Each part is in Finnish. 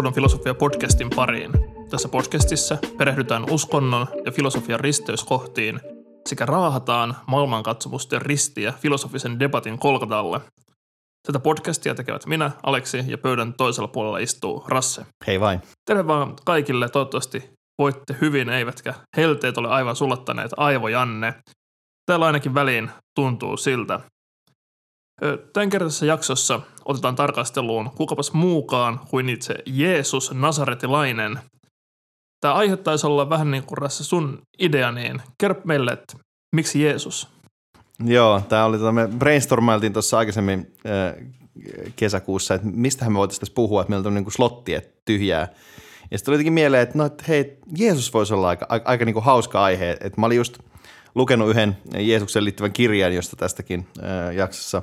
Uskonnon filosofia podcastin pariin. Tässä podcastissa perehdytään uskonnon ja filosofian risteyskohtiin sekä raahataan maailmankatsomusten ristiä filosofisen debatin kolkatalle. Tätä podcastia tekevät minä, Aleksi, ja pöydän toisella puolella istuu Rasse. Hei vain. Terve vaan kaikille, toivottavasti voitte hyvin, eivätkä helteet ole aivan sulattaneet aivojanne. Täällä ainakin väliin tuntuu siltä. Tämän kertaisessa jaksossa otetaan tarkasteluun kukapas muukaan kuin itse Jeesus Nasaretilainen. Tämä aihe taisi olla vähän niin kuin Rasse sun idea, niin kerro meille, että miksi Jeesus? Joo, tämä oli, tota, me brainstormailtiin tuossa aikaisemmin kesäkuussa, että mistähän me voitaisiin tässä puhua, että meillä on niin kuin slotti, että tyhjää. Ja sitten tuli jotenkin mieleen, että no, että hei, Jeesus voisi olla aika, aika, aika niin kuin hauska aihe. Että mä olin just lukenut yhden Jeesuksen liittyvän kirjan, josta tästäkin äh, jaksossa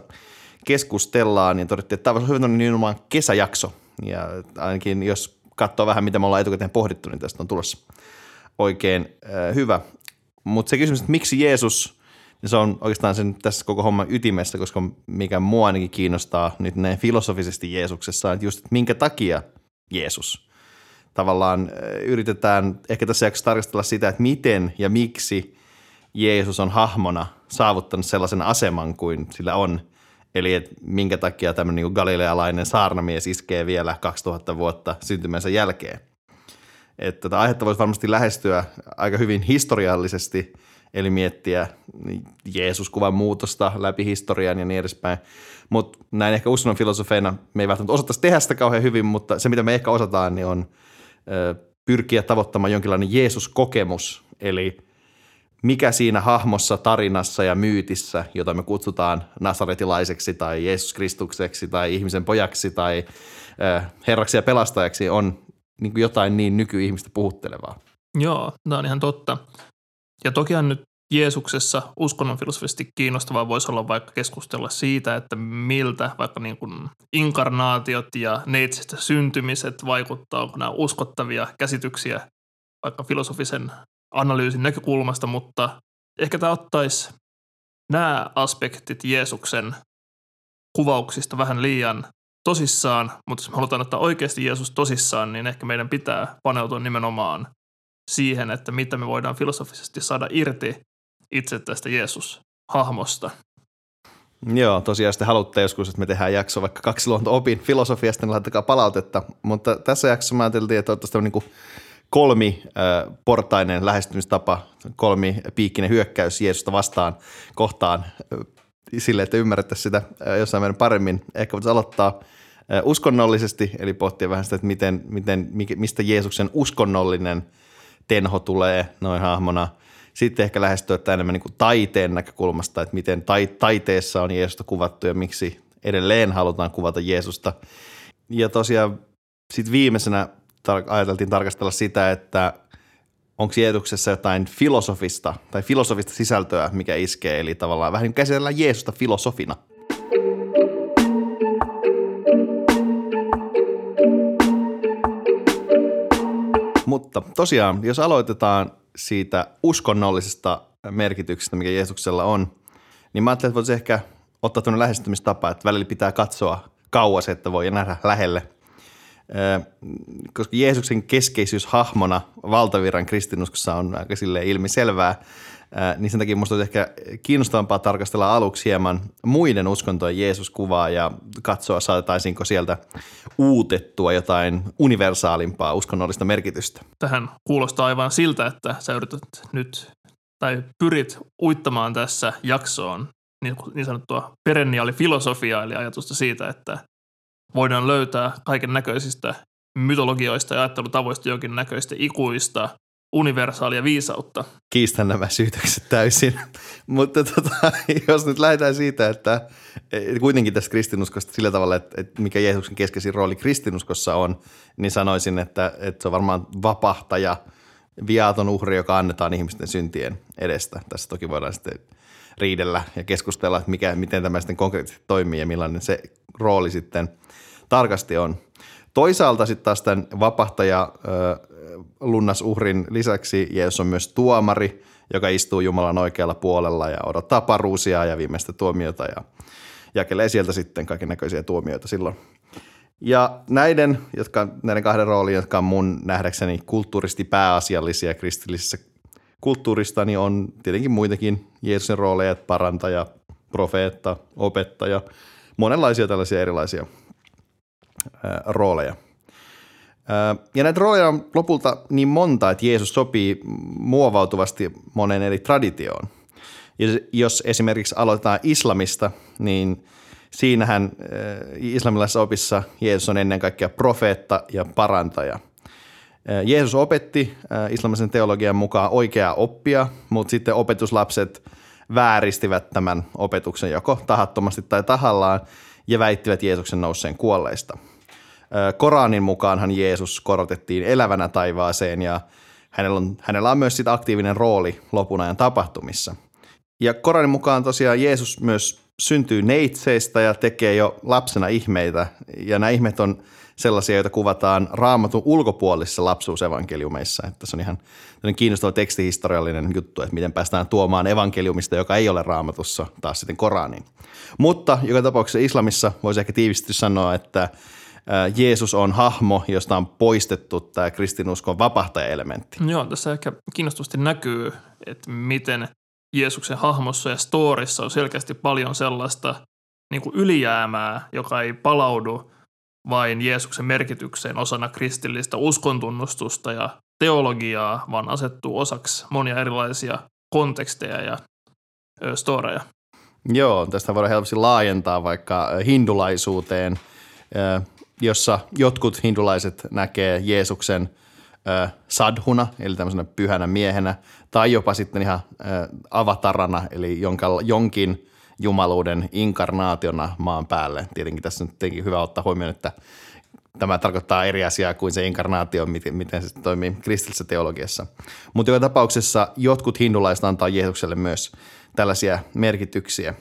keskustellaan, niin todettiin, että tämä voisi hyvin nimenomaan kesäjakso. Ja ainakin jos katsoo vähän, mitä me ollaan etukäteen pohdittu, niin tästä on tulossa oikein äh, hyvä. Mutta se kysymys, että miksi Jeesus, niin se on oikeastaan sen tässä koko homman ytimessä, koska mikä mua ainakin kiinnostaa nyt näin filosofisesti Jeesuksessa, että just että minkä takia Jeesus – tavallaan yritetään ehkä tässä jaksossa tarkastella sitä, että miten ja miksi Jeesus on hahmona saavuttanut sellaisen aseman kuin sillä on. Eli että minkä takia tämmöinen niin galilealainen saarnamies iskee vielä 2000 vuotta syntymänsä jälkeen. Että tätä aihetta voisi varmasti lähestyä aika hyvin historiallisesti, eli miettiä Jeesus-kuvan muutosta läpi historian ja niin edespäin. Mutta näin ehkä uskonnon filosofeina me ei välttämättä osattaisi tehdä sitä kauhean hyvin, mutta se mitä me ehkä osataan, niin on – pyrkiä tavoittamaan jonkinlainen Jeesus-kokemus, eli mikä siinä hahmossa, tarinassa ja myytissä, jota me kutsutaan nasaretilaiseksi tai Jeesus Kristukseksi tai ihmisen pojaksi tai herraksi ja pelastajaksi, on niin kuin jotain niin nykyihmistä puhuttelevaa. Joo, tämä on ihan totta. Ja tokihan nyt Jeesuksessa uskonnonfilosofisesti kiinnostavaa voisi olla vaikka keskustella siitä, että miltä vaikka niin kuin inkarnaatiot ja neitsestä syntymiset vaikuttaa, onko nämä uskottavia käsityksiä vaikka filosofisen analyysin näkökulmasta, mutta ehkä tämä ottaisi nämä aspektit Jeesuksen kuvauksista vähän liian tosissaan, mutta jos me halutaan ottaa oikeasti Jeesus tosissaan, niin ehkä meidän pitää paneutua nimenomaan siihen, että mitä me voidaan filosofisesti saada irti itse tästä Jeesus-hahmosta. Joo, tosiaan sitten haluatte joskus, että me tehdään jakso vaikka kaksi luonto opin filosofiasta, niin laittakaa palautetta. Mutta tässä jaksossa mä ajateltiin, että toivottavasti on kolmiportainen lähestymistapa, kolmi piikkinen hyökkäys Jeesusta vastaan kohtaan sille, että ymmärrettäisiin sitä jossain määrin paremmin. Ehkä voitaisiin aloittaa uskonnollisesti, eli pohtia vähän sitä, että miten, miten, mistä Jeesuksen uskonnollinen tenho tulee noin hahmona – sitten ehkä lähestyä tämä enemmän niin kuin taiteen näkökulmasta, että miten tai, taiteessa on Jeesusta kuvattu ja miksi edelleen halutaan kuvata Jeesusta. Ja tosiaan sitten viimeisenä tar- ajateltiin tarkastella sitä, että onko Jeesuksessa jotain filosofista tai filosofista sisältöä, mikä iskee, eli tavallaan vähän niin Jeesusta filosofina. Mutta tosiaan, jos aloitetaan siitä uskonnollisesta merkityksestä, mikä Jeesuksella on, niin mä ajattelin, että voisi ehkä ottaa tuonne lähestymistapa, että välillä pitää katsoa kauas, että voi nähdä lähelle. Koska Jeesuksen keskeisyys hahmona valtavirran kristinuskossa on aika ilmiselvää, niin sen takia minusta olisi ehkä kiinnostavampaa tarkastella aluksi hieman muiden uskontojen Jeesus-kuvaa ja katsoa, saataisiinko sieltä uutettua jotain universaalimpaa uskonnollista merkitystä. Tähän kuulostaa aivan siltä, että sä yrität nyt tai pyrit uittamaan tässä jaksoon niin, niin sanottua perenniaalifilosofiaa, eli ajatusta siitä, että voidaan löytää kaiken näköisistä mytologioista ja ajattelutavoista jokin näköistä ikuista universaalia viisautta. Kiistän nämä syytökset täysin, mutta tota, jos nyt lähdetään siitä, että kuitenkin tässä kristinuskosta sillä tavalla, että, että mikä Jeesuksen keskeisin rooli kristinuskossa on, niin sanoisin, että, että se on varmaan vapahtaja, viaton uhri, joka annetaan ihmisten syntien edestä. Tässä toki voidaan sitten riidellä ja keskustella, että mikä, miten tämä sitten konkreettisesti toimii ja millainen se rooli sitten tarkasti on. Toisaalta sitten taas tämän vapahtaja lunnasuhrin lisäksi Jeesus on myös tuomari, joka istuu Jumalan oikealla puolella ja odottaa paruusia ja viimeistä tuomiota ja jakelee sieltä sitten kaiken näköisiä tuomioita silloin. Ja näiden, jotka, näiden kahden roolin, jotka on mun nähdäkseni kulttuuristi pääasiallisia kristillisessä kulttuurista, niin on tietenkin muitakin Jeesuksen rooleja, parantaja, profeetta, opettaja, monenlaisia tällaisia erilaisia rooleja. Ja näitä rooleja on lopulta niin monta, että Jeesus sopii muovautuvasti monen eri traditioon. Jos esimerkiksi aloitetaan islamista, niin siinähän islamilaisessa opissa Jeesus on ennen kaikkea profeetta ja parantaja. Jeesus opetti islamisen teologian mukaan oikeaa oppia, mutta sitten opetuslapset vääristivät tämän opetuksen joko tahattomasti tai tahallaan ja väittivät Jeesuksen nousseen kuolleista. Koranin mukaanhan Jeesus korotettiin elävänä taivaaseen ja hänellä on, hänellä on myös sit aktiivinen rooli lopun ajan tapahtumissa – ja Koranin mukaan tosiaan Jeesus myös syntyy neitseistä ja tekee jo lapsena ihmeitä. Ja nämä ihmeet on sellaisia, joita kuvataan raamatun ulkopuolisissa lapsuusevankeliumeissa. Että se on ihan kiinnostava tekstihistoriallinen juttu, että miten päästään tuomaan evankeliumista, joka ei ole raamatussa, taas sitten Koraniin. Mutta joka tapauksessa islamissa voisi ehkä tiivisti sanoa, että Jeesus on hahmo, josta on poistettu tämä kristinuskon vapahtaja-elementti. Joo, tässä ehkä kiinnostavasti näkyy, että miten Jeesuksen hahmossa ja storissa on selkeästi paljon sellaista niin kuin ylijäämää, joka ei palaudu vain Jeesuksen merkitykseen osana kristillistä uskontunnustusta ja teologiaa, vaan asettuu osaksi monia erilaisia konteksteja ja storeja. Joo, tästä voidaan helposti laajentaa vaikka hindulaisuuteen, jossa jotkut hindulaiset näkee Jeesuksen – sadhuna, eli tämmöisenä pyhänä miehenä, tai jopa sitten ihan avatarana, eli jonkin jumaluuden inkarnaationa maan päälle. Tietenkin tässä on tietenkin hyvä ottaa huomioon, että tämä tarkoittaa eri asiaa kuin se inkarnaatio, miten, miten se toimii kristillisessä teologiassa. Mutta joka tapauksessa jotkut hindulaiset antaa Jeesukselle myös tällaisia merkityksiä.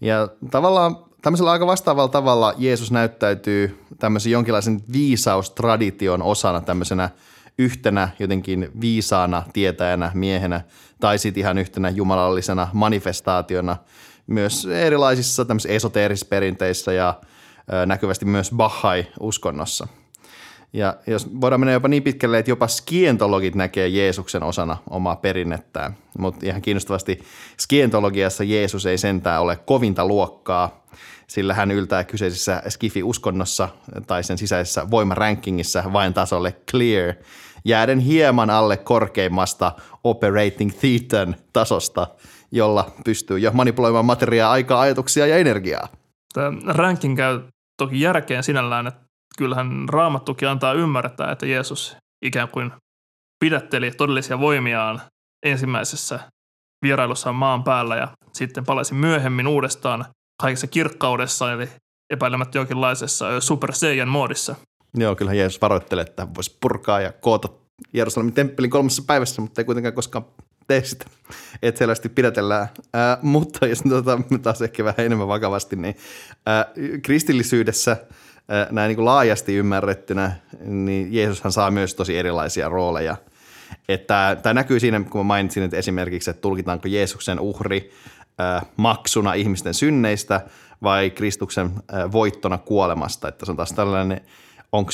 Ja tavallaan tämmöisellä aika vastaavalla tavalla Jeesus näyttäytyy tämmöisen jonkinlaisen viisaustradition osana tämmöisenä – yhtenä jotenkin viisaana tietäjänä miehenä tai sitten ihan yhtenä jumalallisena manifestaationa myös erilaisissa tämmöisissä esoteerisissa perinteissä ja näkyvästi myös Bahai-uskonnossa. Ja jos voidaan mennä jopa niin pitkälle, että jopa skientologit näkee Jeesuksen osana omaa perinnettään. Mutta ihan kiinnostavasti skientologiassa Jeesus ei sentään ole kovinta luokkaa, sillä hän yltää kyseisessä skifi-uskonnossa tai sen sisäisessä voimarankingissa vain tasolle clear, jääden hieman alle korkeimmasta operating thetan tasosta, jolla pystyy jo manipuloimaan materiaa, aikaa, ajatuksia ja energiaa. Tämä ranking käy toki järkeen sinällään, että kyllähän raamattukin antaa ymmärtää, että Jeesus ikään kuin pidätteli todellisia voimiaan ensimmäisessä vierailussaan maan päällä ja sitten palasi myöhemmin uudestaan kaikessa kirkkaudessa, eli epäilemättä jonkinlaisessa Super Saiyan moodissa. Joo, kyllähän Jeesus varoittelee, että voisi purkaa ja koota Jerusalemin temppelin kolmessa päivässä, mutta ei kuitenkaan koskaan tee sitä, että selvästi pidätellään. Ää, mutta jos otetaan taas ehkä vähän enemmän vakavasti, niin ää, kristillisyydessä ää, näin niin kuin laajasti ymmärrettynä, niin Jeesushan saa myös tosi erilaisia rooleja. Että tämä näkyy siinä, kun mä mainitsin, että esimerkiksi, että tulkitaanko Jeesuksen uhri maksuna ihmisten synneistä vai Kristuksen voittona kuolemasta. Että se on taas tällainen, onko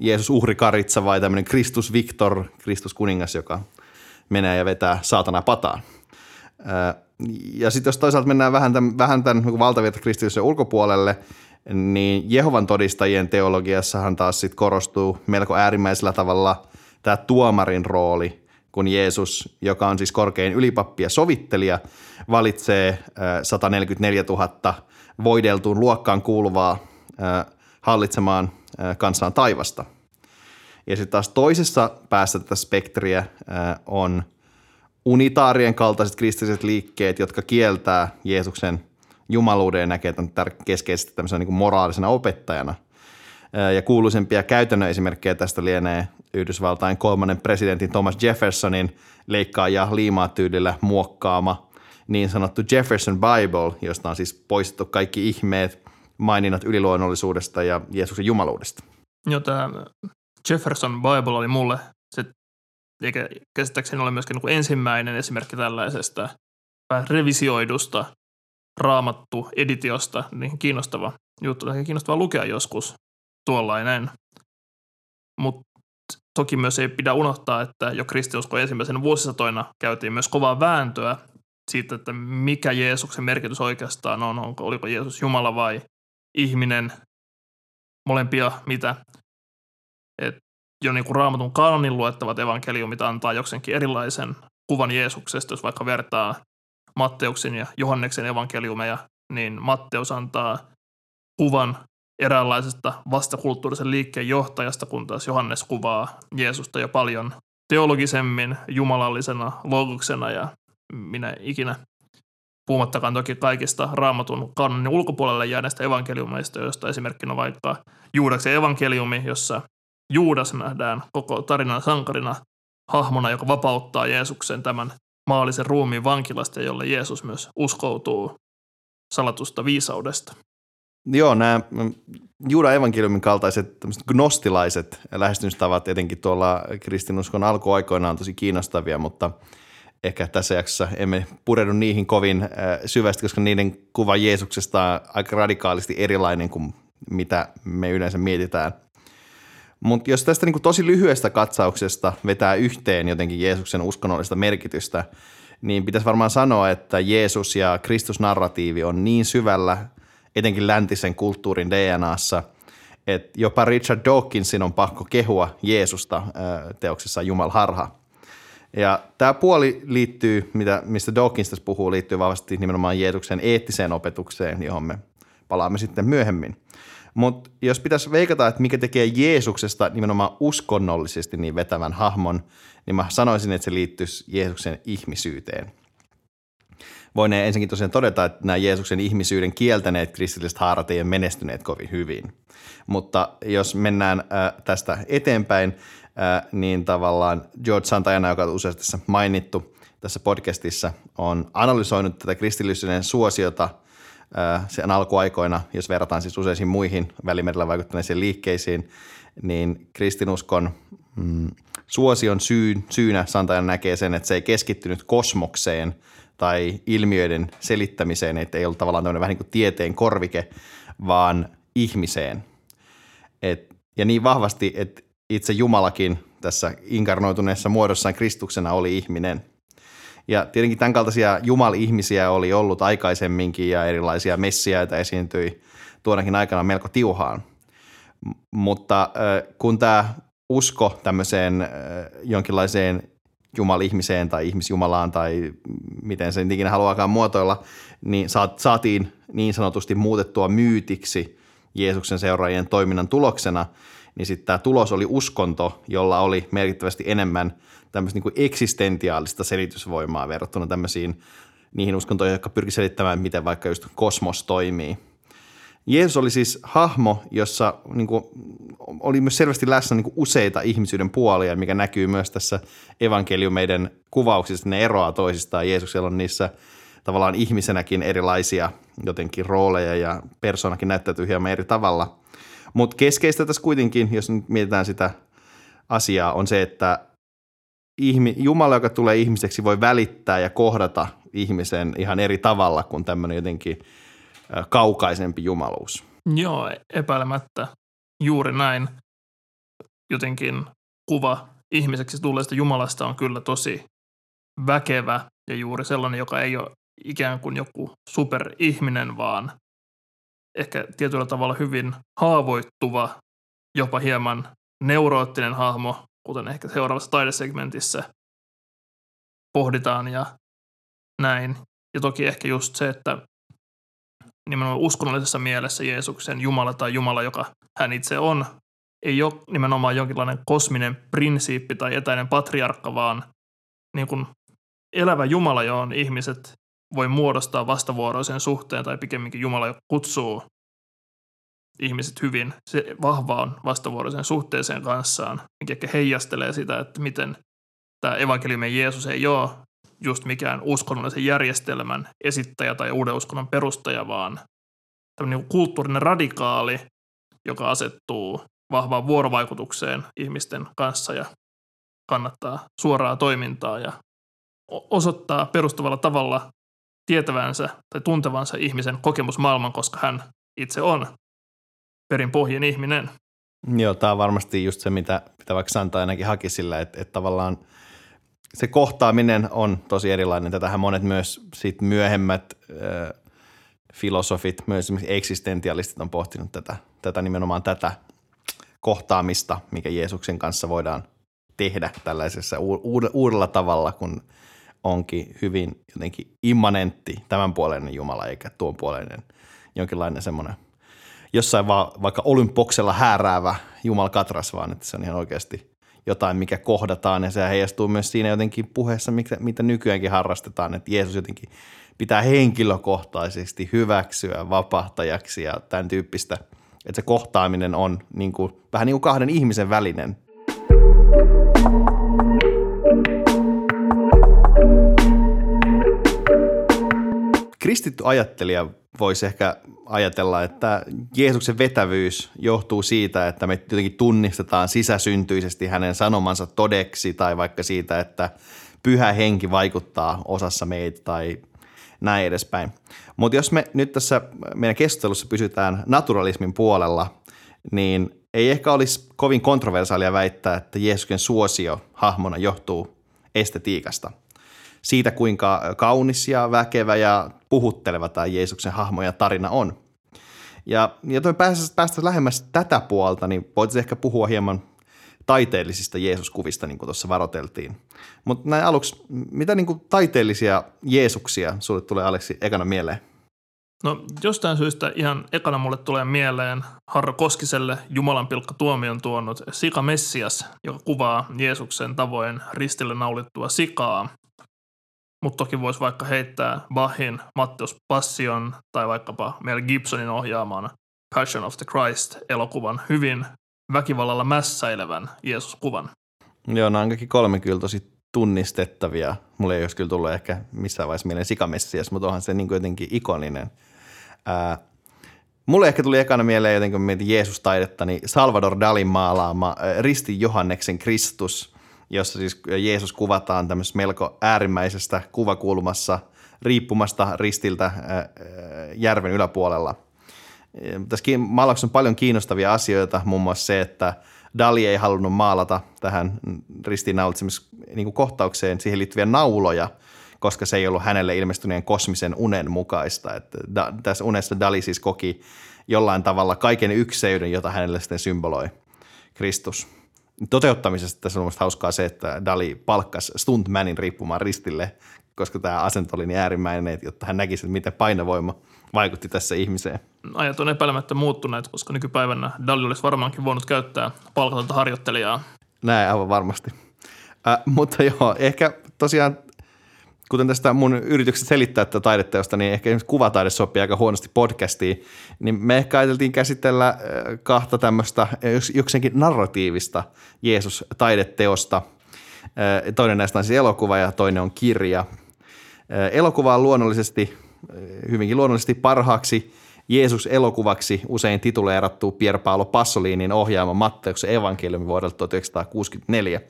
Jeesus uhrikaritsa vai tämmöinen Kristus Victor, Kristus kuningas, joka menee ja vetää saatana pataan. Ja sitten jos toisaalta mennään vähän tämän, vähän tämän niin valtavirta kristillisyyden ulkopuolelle, niin Jehovan todistajien teologiassahan taas sit korostuu melko äärimmäisellä tavalla tämä tuomarin rooli – kun Jeesus, joka on siis korkein ylipappi ja sovittelija, valitsee 144 000 voideltuun luokkaan kuuluvaa hallitsemaan kansaan taivasta. Ja sitten taas toisessa päässä tätä spektriä on unitaarien kaltaiset kristilliset liikkeet, jotka kieltää Jeesuksen jumaluuden ja näkee tämän keskeisesti tämmöisenä niin moraalisena opettajana – ja kuuluisempia käytännön esimerkkejä tästä lienee Yhdysvaltain kolmannen presidentin Thomas Jeffersonin leikkaa ja liimaa tyylillä muokkaama niin sanottu Jefferson Bible, josta on siis poistettu kaikki ihmeet, maininnat yliluonnollisuudesta ja Jeesuksen jumaluudesta. Joo, tämä Jefferson Bible oli mulle se, eikä käsittääkseni ole myöskään niin ensimmäinen esimerkki tällaisesta revisioidusta raamattu editiosta, niin kiinnostava juttu, kiinnostava lukea joskus tuollainen. Mutta toki myös ei pidä unohtaa, että jo kristiuskon ensimmäisenä vuosisatoina käytiin myös kovaa vääntöä siitä, että mikä Jeesuksen merkitys oikeastaan on, onko, oliko Jeesus Jumala vai ihminen, molempia mitä. Et jo niin kuin raamatun kanonin luettavat evankeliumit antaa jokseenkin erilaisen kuvan Jeesuksesta, jos vaikka vertaa Matteuksen ja Johanneksen evankeliumeja, niin Matteus antaa kuvan eräänlaisesta vastakulttuurisen liikkeen johtajasta, kun taas Johannes kuvaa Jeesusta jo paljon teologisemmin, jumalallisena, logoksena ja minä ikinä. Puhumattakaan toki kaikista raamatun kanonin ulkopuolelle jääneistä evankeliumeista, joista esimerkkinä vaikka Juudaksen evankeliumi, jossa Juudas nähdään koko tarinan sankarina hahmona, joka vapauttaa Jeesuksen tämän maallisen ruumiin vankilasta, jolle Jeesus myös uskoutuu salatusta viisaudesta. Joo, nämä mm, Juudan evankeliumin kaltaiset gnostilaiset lähestymistavat etenkin tuolla kristinuskon alkuaikoina on tosi kiinnostavia, mutta ehkä tässä jaksossa emme pureudu niihin kovin äh, syvästi, koska niiden kuva Jeesuksesta on aika radikaalisti erilainen kuin mitä me yleensä mietitään. Mutta jos tästä niin tosi lyhyestä katsauksesta vetää yhteen jotenkin Jeesuksen uskonnollista merkitystä, niin pitäisi varmaan sanoa, että Jeesus ja Kristusnarratiivi on niin syvällä etenkin läntisen kulttuurin DNAssa, että jopa Richard Dawkinsin on pakko kehua Jeesusta teoksessa Jumal harha. Ja tämä puoli liittyy, mitä, mistä Dawkins tässä puhuu, liittyy vahvasti nimenomaan Jeesuksen eettiseen opetukseen, johon me palaamme sitten myöhemmin. Mutta jos pitäisi veikata, että mikä tekee Jeesuksesta nimenomaan uskonnollisesti niin vetävän hahmon, niin mä sanoisin, että se liittyisi Jeesuksen ihmisyyteen – voineen ensinnäkin tosiaan todeta, että nämä Jeesuksen ihmisyyden kieltäneet kristilliset haarat ei ole menestyneet kovin hyvin. Mutta jos mennään äh, tästä eteenpäin, äh, niin tavallaan George Santayana, joka on useasti tässä mainittu tässä podcastissa, on analysoinut tätä kristillisyyden suosiota sen alkuaikoina, jos verrataan siis useisiin muihin välimerellä vaikuttaneisiin liikkeisiin, niin kristinuskon mm, suosion syyn, syynä Santayana näkee sen, että se ei keskittynyt kosmokseen – tai ilmiöiden selittämiseen, että ei ollut tavallaan tämmöinen vähän niin kuin tieteen korvike, vaan ihmiseen. Et, ja niin vahvasti, että itse Jumalakin tässä inkarnoituneessa muodossaan Kristuksena oli ihminen. Ja tietenkin tämän kaltaisia Jumal-ihmisiä oli ollut aikaisemminkin ja erilaisia messiaita esiintyi tuonakin aikana melko tiuhaan. Mutta kun tämä usko tämmöiseen jonkinlaiseen jumal-ihmiseen tai ihmisjumalaan tai miten sen ikinä haluaakaan muotoilla, niin saatiin niin sanotusti muutettua myytiksi Jeesuksen seuraajien toiminnan tuloksena, niin sitten tämä tulos oli uskonto, jolla oli merkittävästi enemmän tämmöistä niin eksistentiaalista selitysvoimaa verrattuna tämmöisiin niihin uskontoihin, jotka pyrkivät selittämään, miten vaikka just kosmos toimii – Jeesus oli siis hahmo, jossa niin kuin, oli myös selvästi läsnä niin kuin useita ihmisyyden puolia, mikä näkyy myös tässä evankeliumeiden kuvauksissa. Ne eroaa toisistaan. Jeesuksella on niissä tavallaan ihmisenäkin erilaisia jotenkin rooleja ja persoonakin näyttäytyy hieman eri tavalla. Mutta keskeistä tässä kuitenkin, jos nyt mietitään sitä asiaa, on se, että ihmi, Jumala, joka tulee ihmiseksi, voi välittää ja kohdata ihmisen ihan eri tavalla kuin tämmöinen jotenkin – kaukaisempi jumaluus. Joo, epäilemättä juuri näin. Jotenkin kuva ihmiseksi tulleesta Jumalasta on kyllä tosi väkevä ja juuri sellainen, joka ei ole ikään kuin joku superihminen, vaan ehkä tietyllä tavalla hyvin haavoittuva, jopa hieman neuroottinen hahmo, kuten ehkä seuraavassa taidesegmentissä pohditaan ja näin. Ja toki ehkä just se, että nimenomaan uskonnollisessa mielessä Jeesuksen Jumala tai Jumala, joka hän itse on, ei ole nimenomaan jonkinlainen kosminen prinsiippi tai etäinen patriarkka, vaan niin kuin elävä Jumala, johon ihmiset voi muodostaa vastavuoroisen suhteen tai pikemminkin Jumala, kutsuu ihmiset hyvin se vahvaan vastavuoroisen suhteeseen kanssaan, mikä ehkä heijastelee sitä, että miten tämä evankeliumin Jeesus ei ole just mikään uskonnollisen järjestelmän esittäjä tai uuden uskonnon perustaja, vaan tämmöinen niin kulttuurinen radikaali, joka asettuu vahvaan vuorovaikutukseen ihmisten kanssa ja kannattaa suoraa toimintaa ja osoittaa perustavalla tavalla tietävänsä tai tuntevansa ihmisen kokemusmaailman, koska hän itse on perin pohjin ihminen. Joo, tämä on varmasti just se, mitä, mitä vaikka Santa ainakin haki sillä, että, että tavallaan se kohtaaminen on tosi erilainen. Tätähän monet myös sit myöhemmät äh, filosofit, myös esimerkiksi eksistentialistit on pohtinut tätä, tätä nimenomaan tätä kohtaamista, mikä Jeesuksen kanssa voidaan tehdä tällaisessa uudella tavalla, kun onkin hyvin jotenkin immanentti tämänpuoleinen Jumala eikä tuon puoleinen jonkinlainen semmoinen jossain va- vaikka olympoksella hääräävä Jumal Katras, vaan että se on ihan oikeasti jotain, mikä kohdataan ja se heijastuu myös siinä jotenkin puheessa, mitä, mitä nykyäänkin harrastetaan, että Jeesus jotenkin pitää henkilökohtaisesti hyväksyä vapahtajaksi ja tämän tyyppistä, että se kohtaaminen on niin kuin, vähän niin kuin kahden ihmisen välinen. Kristitty ajattelija voisi ehkä ajatella, että Jeesuksen vetävyys johtuu siitä, että me jotenkin tunnistetaan sisäsyntyisesti hänen sanomansa todeksi tai vaikka siitä, että pyhä henki vaikuttaa osassa meitä tai näin edespäin. Mutta jos me nyt tässä meidän keskustelussa pysytään naturalismin puolella, niin ei ehkä olisi kovin kontroversaalia väittää, että Jeesuksen suosio hahmona johtuu estetiikasta. Siitä, kuinka kaunis ja väkevä ja puhutteleva tämä Jeesuksen hahmo ja tarina on. Ja jotta me päästäisiin lähemmäs tätä puolta, niin voitaisiin ehkä puhua hieman taiteellisista Jeesuskuvista, niin kuin tuossa varoteltiin. Mutta näin aluksi, mitä niin kuin taiteellisia Jeesuksia sulle tulee Aleksi ekana mieleen? No jostain syystä ihan ekana mulle tulee mieleen Harro Koskiselle Jumalan pilkka tuomion tuonut Sika Messias, joka kuvaa Jeesuksen tavoin ristille naulittua sikaa. Mutta toki voisi vaikka heittää Bachin Matteus Passion tai vaikkapa Mel Gibsonin ohjaamaan Passion of the Christ-elokuvan hyvin väkivallalla mässäilevän Jeesus-kuvan. Joo, nämä on kaikki kolme kyllä tosi tunnistettavia. Mulle ei olisi kyllä tullut ehkä missään vaiheessa mieleen sikamessias, mutta onhan se niin jotenkin ikoninen. Ää, mulle ehkä tuli ekana mieleen jotenkin, kun mietin Jeesus-taidetta, niin Salvador Dalin maalaama Risti Johanneksen Kristus, jossa siis Jeesus kuvataan tämmöisessä melko äärimmäisestä kuvakulmassa riippumasta ristiltä järven yläpuolella – tässä maalauksessa on paljon kiinnostavia asioita, muun muassa se, että Dali ei halunnut maalata tähän niin kohtaukseen siihen liittyviä nauloja, koska se ei ollut hänelle ilmestyneen kosmisen unen mukaista. Että tässä unessa Dali siis koki jollain tavalla kaiken ykseyden, jota hänelle sitten symboloi Kristus. Toteuttamisesta tässä on mielestäni hauskaa se, että Dali palkkasi stuntmanin riippumaan ristille, koska tämä asento oli niin äärimmäinen, jotta hän näkisi, miten painovoima – vaikutti tässä ihmiseen. Ajat on epäilemättä muuttuneet, koska nykypäivänä Dalli olisi varmaankin voinut käyttää palkatonta harjoittelijaa. Näin aivan varmasti. Äh, mutta joo, ehkä tosiaan kuten tästä mun yrityksestä selittää tätä taideteosta, niin ehkä esimerkiksi kuvataide sopii aika huonosti podcastiin, niin me ehkä ajateltiin käsitellä kahta tämmöistä jokseenkin narratiivista Jeesus-taideteosta. Toinen näistä on siis elokuva ja toinen on kirja. Elokuva on luonnollisesti hyvinkin luonnollisesti parhaaksi Jeesus-elokuvaksi usein tituleerattu Pier Paolo Pasolinin ohjaama Matteuksen evankeliumi vuodelta 1964.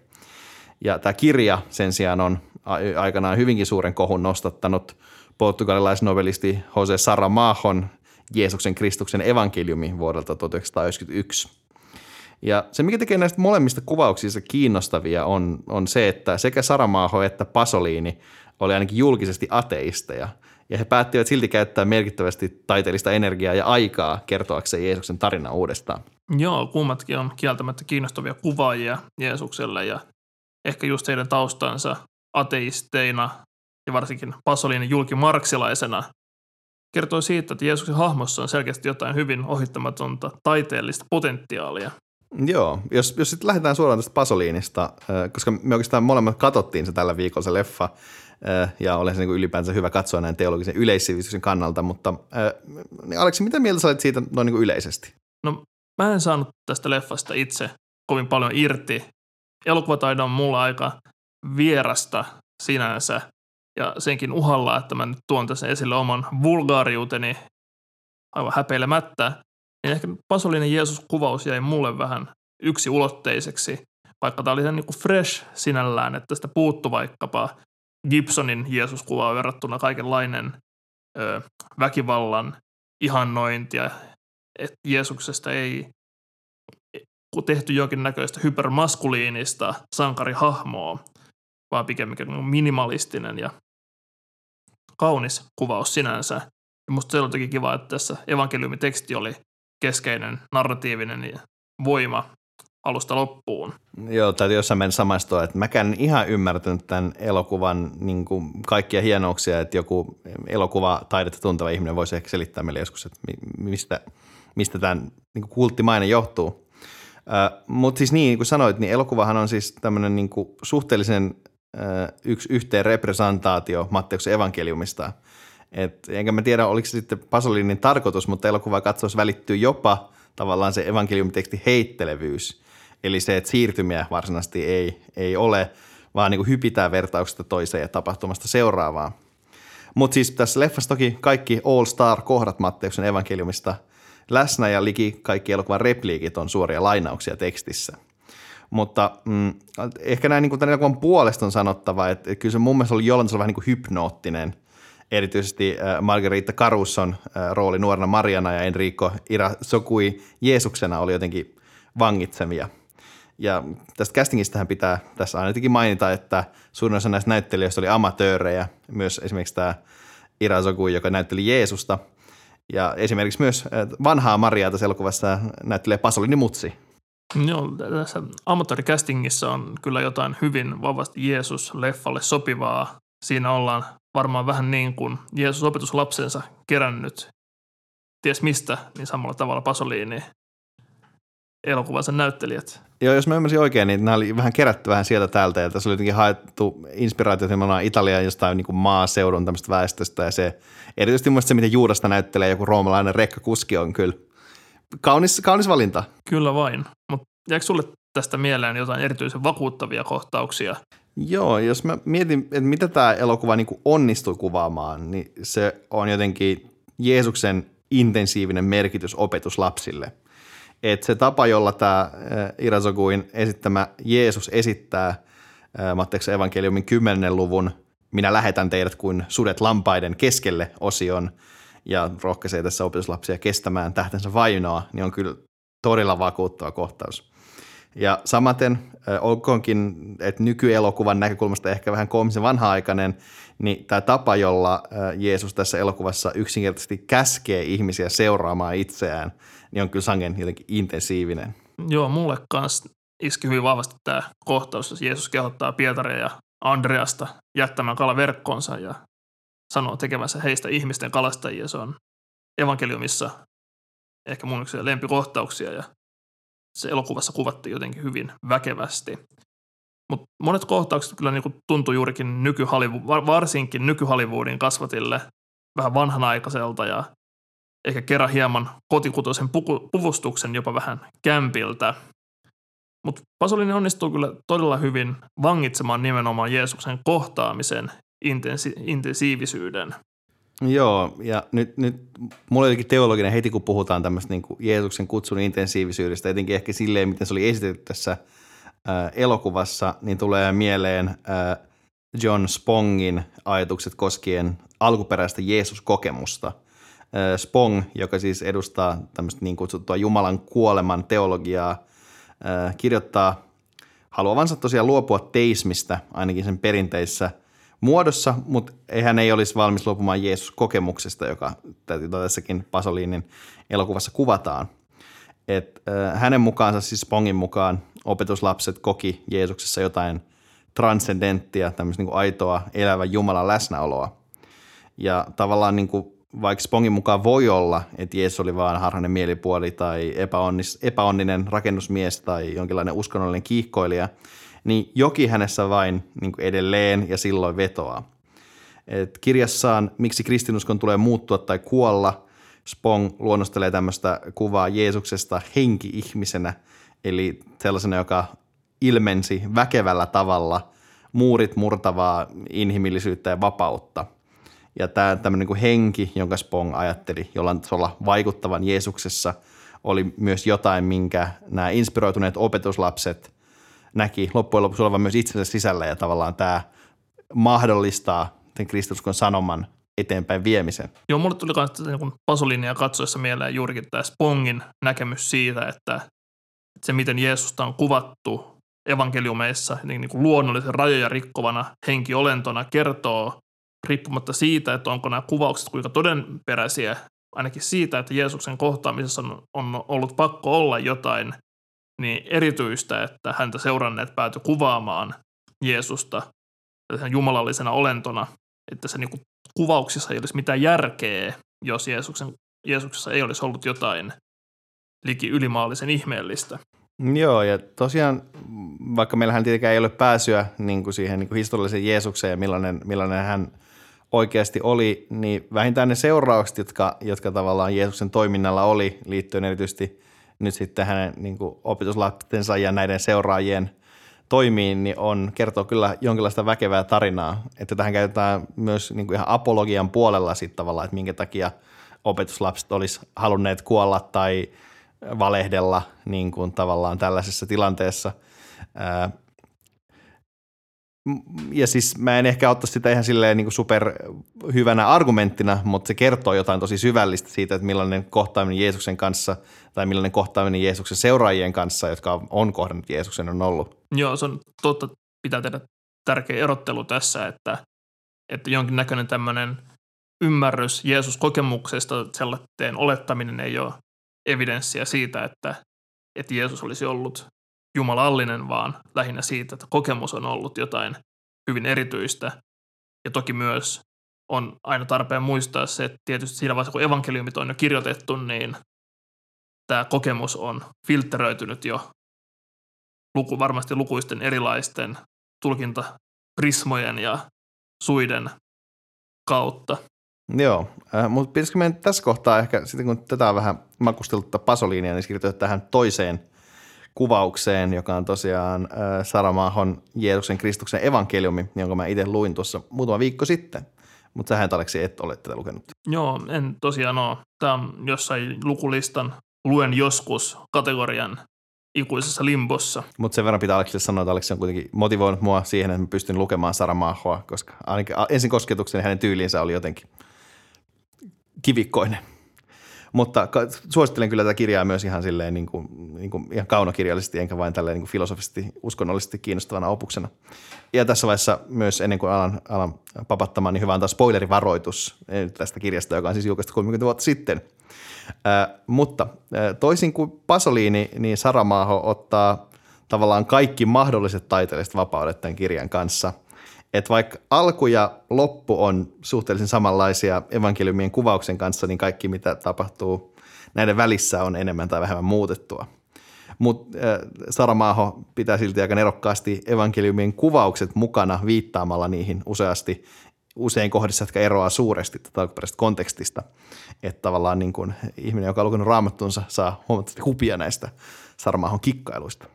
Ja tämä kirja sen sijaan on aikanaan hyvinkin suuren kohun nostattanut portugalilaisnovelisti Jose Saramahon Jeesuksen Kristuksen evankeliumi vuodelta 1991. Ja se, mikä tekee näistä molemmista kuvauksista kiinnostavia, on, on se, että sekä Saramaho että Pasolini oli ainakin julkisesti ateisteja – ja he päättivät silti käyttää merkittävästi taiteellista energiaa ja aikaa kertoakseen Jeesuksen tarina uudestaan. Joo, kummatkin on kieltämättä kiinnostavia kuvaajia Jeesukselle ja ehkä just heidän taustansa ateisteina ja varsinkin Pasolinin julkimarksilaisena kertoo siitä, että Jeesuksen hahmossa on selkeästi jotain hyvin ohittamatonta taiteellista potentiaalia. Joo, jos, jos sitten lähdetään suoraan tästä Pasoliinista, koska me oikeastaan molemmat katsottiin se tällä viikolla se leffa, ja olen se niin ylipäänsä hyvä katsoa näin teologisen yleissivistyksen kannalta, mutta niin Aleksi, mitä mieltä sä olet siitä noin niin yleisesti? No mä en saanut tästä leffasta itse kovin paljon irti. Elokuvataide on mulla aika vierasta sinänsä. Ja senkin uhalla, että mä nyt tuon tässä esille oman vulgaariuteni aivan häpeilemättä, niin ehkä Pasolinen Jeesus-kuvaus jäi mulle vähän yksi ulotteiseksi, vaikka tämä oli niin kuin fresh sinällään, että tästä puuttu vaikkapa Gibsonin Jeesus-kuvaa verrattuna kaikenlainen ö, väkivallan ihannointia, että Jeesuksesta ei tehty jonkinnäköistä hypermaskuliinista sankarihahmoa, vaan pikemminkin minimalistinen ja kaunis kuvaus sinänsä. Ja musta se on toki kiva, että tässä evankeliumiteksti oli keskeinen narratiivinen voima alusta loppuun. Joo, täytyy jossain mennä samaistua, että mäkään ihan ymmärtänyt tämän elokuvan niin kuin kaikkia hienouksia, että joku elokuva taidetta tunteva ihminen voisi ehkä selittää meille joskus, että mistä, mistä tämän niin kulttimainen johtuu. Mutta siis niin, niin kuin sanoit, niin elokuvahan on siis tämmöinen niin suhteellisen uh, yksi yhteen representaatio Matteuksen evankeliumista. Et, enkä mä tiedä, oliko se sitten Pasolinin tarkoitus, mutta elokuva katsoessa välittyy jopa tavallaan se evankeliumiteksti heittelevyys – Eli se, että siirtymiä varsinaisesti ei, ei ole, vaan niin kuin hypitään vertauksesta toiseen ja tapahtumasta seuraavaan. Mutta siis tässä leffassa toki kaikki all-star-kohdat Matteuksen evankeliumista läsnä ja liki kaikki elokuvan repliikit on suoria lainauksia tekstissä. Mutta mm, ehkä näin niin kuin tämän elokuvan puolesta on sanottava, että, että kyllä se mun mielestä oli jollain vähän niin kuin hypnoottinen. Erityisesti äh, Margarita Caruson äh, rooli nuorena Mariana ja Enrico Ira Sokui Jeesuksena oli jotenkin vangitsevia – ja tästä castingistähän pitää tässä ainakin mainita, että suurin osa näistä näyttelijöistä oli amatöörejä, myös esimerkiksi tämä Ira Zogu, joka näytteli Jeesusta. Ja esimerkiksi myös vanhaa Mariaa tässä elokuvassa näyttelee Pasolini Mutsi. Joo, tässä amatööricastingissa on kyllä jotain hyvin vahvasti Jeesus-leffalle sopivaa. Siinä ollaan varmaan vähän niin kuin Jeesus opetuslapsensa kerännyt ties mistä, niin samalla tavalla Pasolini elokuvansa näyttelijät. Joo, jos mä ymmärsin oikein, niin nämä oli vähän kerätty vähän sieltä täältä, ja tässä oli jotenkin haettu inspiraatio nimenomaan Italian jostain niin kuin maaseudun tämmöistä väestöstä, ja se, erityisesti mun se, miten Juudasta näyttelee joku roomalainen rekkakuski on kyllä kaunis, kaunis valinta. Kyllä vain, mutta jääkö sulle tästä mieleen jotain erityisen vakuuttavia kohtauksia? Joo, jos mä mietin, että mitä tämä elokuva niin kuin onnistui kuvaamaan, niin se on jotenkin Jeesuksen intensiivinen merkitys opetuslapsille – että se tapa, jolla tämä Irazoguin esittämä Jeesus esittää Matteuksen evankeliumin 10. luvun minä lähetän teidät kuin sudet lampaiden keskelle osion ja rohkaisee tässä opetuslapsia kestämään tähtensä vainoa, niin on kyllä todella vakuuttava kohtaus. Ja samaten, olkoonkin, että nykyelokuvan näkökulmasta ehkä vähän koomisen vanha-aikainen, niin tämä tapa, jolla Jeesus tässä elokuvassa yksinkertaisesti käskee ihmisiä seuraamaan itseään – niin on kyllä sangen jotenkin intensiivinen. Joo, mulle kanssa iski hyvin vahvasti tämä kohtaus, jos Jeesus kehottaa Pietaria ja Andreasta jättämään kalaverkkonsa ja sanoo tekemänsä heistä ihmisten kalastajia. Se on evankeliumissa ehkä mun yksi lempikohtauksia ja se elokuvassa kuvattiin jotenkin hyvin väkevästi. Mutta monet kohtaukset kyllä niinku tuntuu juurikin nyky varsinkin nyky kasvatille vähän vanhanaikaiselta ja ehkä kerran hieman kotikutoisen puku, puvustuksen jopa vähän kämpiltä. Mutta Pasolini onnistuu kyllä todella hyvin vangitsemaan nimenomaan Jeesuksen kohtaamisen intensi- intensiivisyyden. Joo, ja nyt, nyt mulla olikin teologinen heti, kun puhutaan tämmöistä niin Jeesuksen kutsun intensiivisyydestä, etenkin ehkä silleen, miten se oli esitetty tässä ää, elokuvassa, niin tulee mieleen ää, John Spongin ajatukset koskien alkuperäistä Jeesus-kokemusta – Spong, joka siis edustaa tämmöistä niin kutsuttua Jumalan kuoleman teologiaa, kirjoittaa haluavansa tosiaan luopua teismistä ainakin sen perinteissä muodossa, mutta hän ei olisi valmis luopumaan Jeesus-kokemuksesta, joka tässäkin Pasolinin elokuvassa kuvataan. Et, äh, hänen mukaansa, siis Spongin mukaan, opetuslapset koki Jeesuksessa jotain transcendenttia, tämmöistä niin kuin aitoa, elävän Jumalan läsnäoloa. Ja tavallaan niin kuin vaikka Spongin mukaan voi olla, että Jeesus oli vaan harhainen mielipuoli tai epäonnis, epäonninen rakennusmies tai jonkinlainen uskonnollinen kiihkoilija, niin joki hänessä vain niin edelleen ja silloin vetoaa. Et kirjassaan Miksi kristinuskon tulee muuttua tai kuolla, Spong luonnostelee tämmöistä kuvaa Jeesuksesta henki-ihmisenä, eli sellaisena, joka ilmensi väkevällä tavalla muurit murtavaa inhimillisyyttä ja vapautta – ja tämä tämmöinen niin henki, jonka Spong ajatteli jollain tasolla vaikuttavan Jeesuksessa, oli myös jotain, minkä nämä inspiroituneet opetuslapset näki loppujen lopuksi olevan myös itsensä sisällä ja tavallaan tämä mahdollistaa sen kristuskon sanoman eteenpäin viemisen. Joo, mulle tuli myös niin Pasolinia katsoessa mieleen juurikin tämä Spongin näkemys siitä, että se, miten Jeesusta on kuvattu evankeliumeissa niin, niin kuin luonnollisen rajoja rikkovana henkiolentona, kertoo riippumatta siitä, että onko nämä kuvaukset kuinka todenperäisiä, ainakin siitä, että Jeesuksen kohtaamisessa on, on ollut pakko olla jotain niin erityistä, että häntä seuranneet päätyi kuvaamaan Jeesusta jumalallisena olentona, että se niin kuvauksissa ei olisi mitään järkeä, jos Jeesuksen, Jeesuksessa ei olisi ollut jotain liki ylimaallisen ihmeellistä. Joo, ja tosiaan, vaikka meillähän tietenkään ei ole pääsyä niin kuin siihen niin kuin historialliseen Jeesukseen ja millainen, millainen hän oikeasti oli, niin vähintään ne seuraukset, jotka, jotka tavallaan Jeesuksen toiminnalla oli, liittyen erityisesti nyt sitten hänen niin kuin opetuslaptensa ja näiden seuraajien toimiin, niin on, kertoo kyllä jonkinlaista väkevää tarinaa. Että tähän käytetään myös niin kuin ihan apologian puolella sitten tavallaan, että minkä takia opetuslapset olisi halunneet kuolla tai valehdella niin kuin tavallaan tällaisessa tilanteessa. Ja siis mä en ehkä ottaisi sitä ihan silleen niin super hyvänä argumenttina, mutta se kertoo jotain tosi syvällistä siitä, että millainen kohtaaminen Jeesuksen kanssa tai millainen kohtaaminen Jeesuksen seuraajien kanssa, jotka on kohdannut Jeesuksen, on ollut. Joo, se on totta. Pitää tehdä tärkeä erottelu tässä, että, että jonkinnäköinen tämmöinen ymmärrys Jeesus-kokemuksesta, sellainen olettaminen ei ole evidenssiä siitä, että, että Jeesus olisi ollut jumalallinen, vaan lähinnä siitä, että kokemus on ollut jotain hyvin erityistä. Ja toki myös on aina tarpeen muistaa se, että tietysti siinä vaiheessa, kun evankeliumit on jo kirjoitettu, niin tämä kokemus on filteröitynyt jo luku, varmasti lukuisten erilaisten tulkintaprismojen ja suiden kautta. Joo, äh, mutta pitäisikö meidän tässä kohtaa ehkä, sitten kun tätä on vähän makustelutta Pasoliinia, niin siirtyä tähän toiseen kuvaukseen, joka on tosiaan äh, Saramaahon Jeesuksen Kristuksen evankeliumi, jonka mä itse luin tuossa muutama viikko sitten. Mutta sähän Aleksi et ole tätä lukenut. Joo, en tosiaan ole. Tämä on jossain lukulistan luen joskus kategorian ikuisessa limbossa. Mutta sen verran pitää Aleksille sanoa, että Aleksi on kuitenkin motivoinut mua siihen, että mä pystyn lukemaan Saramaahoa, koska ainakin ensin kosketukseni hänen tyyliinsä oli jotenkin kivikkoinen. Mutta suosittelen kyllä tätä kirjaa myös ihan silleen niin kuin, niin kuin ihan kaunokirjallisesti, enkä vain tälleen niin kuin filosofisesti, uskonnollisesti kiinnostavana opuksena. Ja tässä vaiheessa myös ennen kuin alan, alan papattamaan, niin hyvä antaa spoilerivaroitus tästä kirjasta, joka on siis julkaistu 30 vuotta sitten. Äh, mutta äh, toisin kuin Pasoliini, niin Saramaaho ottaa tavallaan kaikki mahdolliset taiteelliset vapaudet tämän kirjan kanssa – että vaikka alku ja loppu on suhteellisen samanlaisia evankeliumien kuvauksen kanssa, niin kaikki mitä tapahtuu näiden välissä on enemmän tai vähemmän muutettua. Mutta äh, Saramaaho pitää silti aika nerokkaasti evankeliumien kuvaukset mukana viittaamalla niihin useasti usein kohdissa, jotka eroaa suuresti tätä alkuperäisestä kontekstista. Että tavallaan niin kun ihminen, joka on lukenut raamattunsa, saa huomattavasti hupia näistä Saramaahon kikkailuista.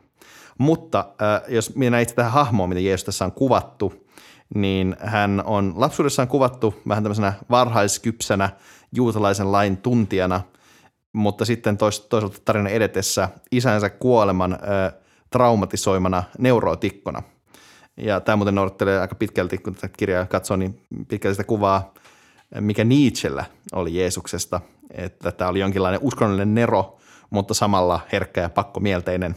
Mutta äh, jos minä itse tähän hahmoon, mitä Jeesus tässä on kuvattu, niin hän on lapsuudessaan kuvattu vähän tämmöisenä varhaiskypsänä juutalaisen lain tuntijana, mutta sitten toisaalta tarinan edetessä isänsä kuoleman ö, traumatisoimana neurotikkona. Ja tämä muuten noudattelee aika pitkälti, kun tätä kirjaa katsoo, niin pitkälti sitä kuvaa, mikä Nietzschellä oli Jeesuksesta, että tämä oli jonkinlainen uskonnollinen nero, mutta samalla herkkä ja pakkomielteinen.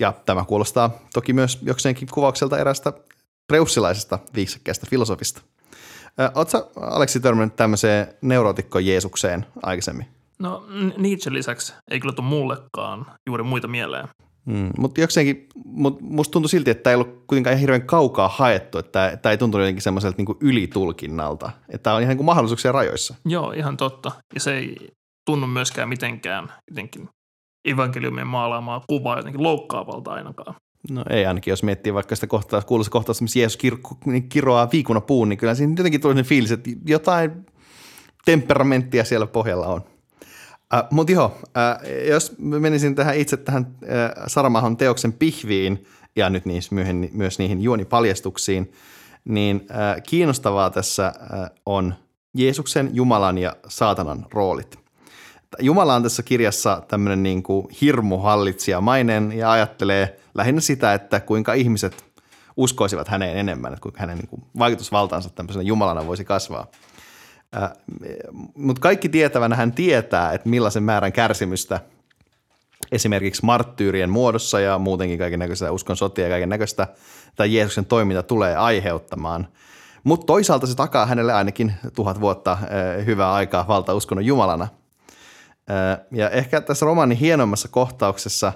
Ja tämä kuulostaa toki myös jokseenkin kuvaukselta erästä preussilaisesta viiksekkäistä filosofista. Oletko Aleksi törmännyt tämmöiseen neurotikko Jeesukseen aikaisemmin? No Nietzsche lisäksi ei kyllä tule mullekaan juuri muita mieleen. Mm, mutta jokseenkin, mut musta tuntui silti, että tämä ei ollut kuitenkaan ihan hirveän kaukaa haettu, että tämä ei tuntunut jotenkin semmoiselta niin ylitulkinnalta, että tämä on ihan niin kuin mahdollisuuksien rajoissa. Joo, ihan totta. Ja se ei tunnu myöskään mitenkään jotenkin evankeliumien maalaamaa kuvaa jotenkin loukkaavalta ainakaan. No ei ainakin, jos miettii vaikka sitä kohtaa, kuuluisa kohtaa, missä Jeesus kir- niin kiroaa viikuna puun, niin kyllä siinä jotenkin tulee fiilis, että jotain temperamenttia siellä pohjalla on. Äh, Mutta joo, äh, jos menisin tähän itse tähän äh, Saramahon teoksen pihviin ja nyt niissä myöhen, myös niihin juonipaljastuksiin, niin äh, kiinnostavaa tässä äh, on Jeesuksen, Jumalan ja saatanan roolit. Jumala on tässä kirjassa tämmöinen niin kuin hirmuhallitsijamainen ja ajattelee lähinnä sitä, että kuinka ihmiset uskoisivat häneen enemmän, että kuinka hänen niin kuin vaikutusvaltaansa tämmöisenä Jumalana voisi kasvaa. Mutta kaikki tietävänä hän tietää, että millaisen määrän kärsimystä esimerkiksi marttyyrien muodossa ja muutenkin kaiken näköistä uskon sotia ja kaiken näköistä tai Jeesuksen toiminta tulee aiheuttamaan. Mutta toisaalta se takaa hänelle ainakin tuhat vuotta hyvää aikaa valtauskonnon jumalana. Ja ehkä tässä romaanin hienommassa kohtauksessa,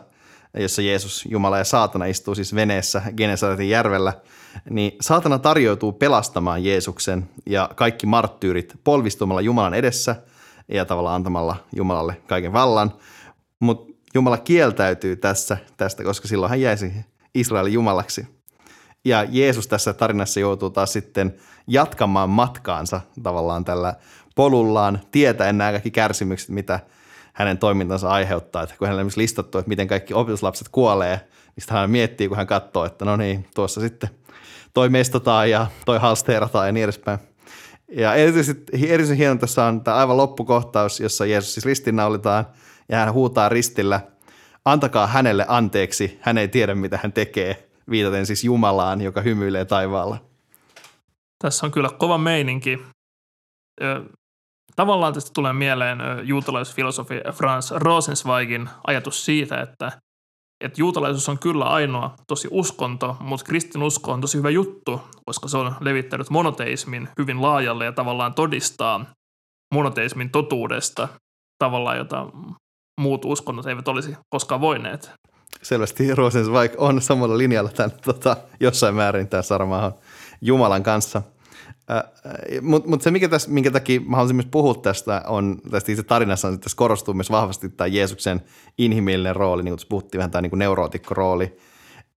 jossa Jeesus, Jumala ja saatana istuu siis veneessä Genesaretin järvellä, niin saatana tarjoutuu pelastamaan Jeesuksen ja kaikki marttyyrit polvistumalla Jumalan edessä ja tavallaan antamalla Jumalalle kaiken vallan. Mutta Jumala kieltäytyy tässä, tästä, koska silloin hän jäisi Israelin Jumalaksi. Ja Jeesus tässä tarinassa joutuu taas sitten jatkamaan matkaansa tavallaan tällä polullaan, tietäen nämä kaikki kärsimykset, mitä hänen toimintansa aiheuttaa. Että kun hänellä on listattu, että miten kaikki opetuslapset kuolee, niin hän miettii, kun hän katsoo, että no niin, tuossa sitten toi mestotaan ja toi halsteerataan ja niin edespäin. Ja erityisesti, erityisen hieno tässä on tämä aivan loppukohtaus, jossa Jeesus siis ristinnaulitaan ja hän huutaa ristillä, antakaa hänelle anteeksi, hän ei tiedä mitä hän tekee – viitaten siis Jumalaan, joka hymyilee taivaalla. Tässä on kyllä kova meininki. Tavallaan tästä tulee mieleen juutalaisfilosofi Franz Rosenzweigin ajatus siitä, että, että juutalaisuus on kyllä ainoa tosi uskonto, mutta kristinusko on tosi hyvä juttu, koska se on levittänyt monoteismin hyvin laajalle ja tavallaan todistaa monoteismin totuudesta tavallaan, jota muut uskonnot eivät olisi koskaan voineet selvästi Rosenzweig on samalla linjalla tämän, tota, jossain määrin tämä Saramahan Jumalan kanssa. Mutta mut se, mikä tässä, minkä takia mä haluaisin myös puhua tästä, on tästä itse tarinassa, että tässä korostuu myös vahvasti tämä Jeesuksen inhimillinen rooli, niin kuin tässä puhuttiin vähän tämä niin neurootikko-rooli,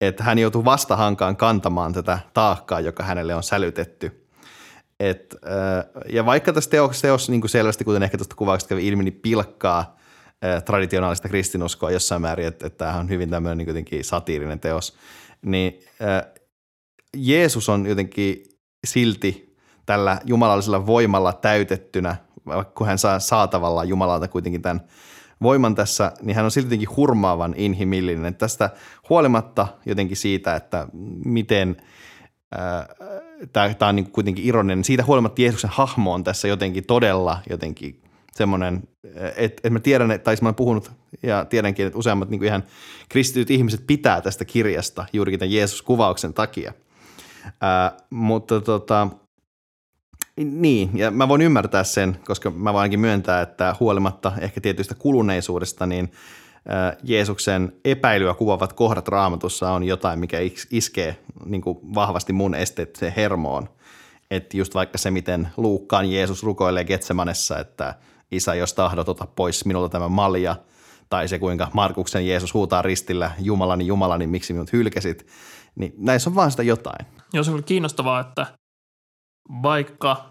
että hän joutuu vastahankaan kantamaan tätä taakkaa, joka hänelle on sälytetty. Et, ja vaikka tässä teoksessa teos niin kuin selvästi, kuten ehkä tuosta kuvauksesta kävi ilmi, niin pilkkaa traditionaalista kristinuskoa jossain määrin, että, että tämä on hyvin tämmöinen niin jotenkin satiirinen teos, niin Jeesus on jotenkin silti tällä jumalallisella voimalla täytettynä, kun hän saa saatavalla Jumalalta kuitenkin tämän voiman tässä, niin hän on silti jotenkin hurmaavan inhimillinen. Tästä huolimatta jotenkin siitä, että miten tämä on niin kuitenkin ironinen, siitä huolimatta Jeesuksen hahmo on tässä jotenkin todella jotenkin semmoinen, että et mä tiedän, tai mä olen puhunut ja tiedänkin, että useammat niin ihan kristityt ihmiset pitää tästä kirjasta juurikin tämän Jeesus-kuvauksen takia. Ää, mutta tota, niin, ja mä voin ymmärtää sen, koska mä voin ainakin myöntää, että huolimatta ehkä tietystä kuluneisuudesta, niin Jeesuksen epäilyä kuvaavat kohdat raamatussa on jotain, mikä iskee niin kuin vahvasti mun esteettiseen hermoon. Että just vaikka se, miten Luukkaan Jeesus rukoilee Getsemanessa, että – isä, jos tahdot, ota pois minulta tämä malja, tai se kuinka Markuksen Jeesus huutaa ristillä, Jumalani, Jumalani, miksi minut hylkäsit, niin näissä on vaan sitä jotain. Joo, se on kiinnostavaa, että vaikka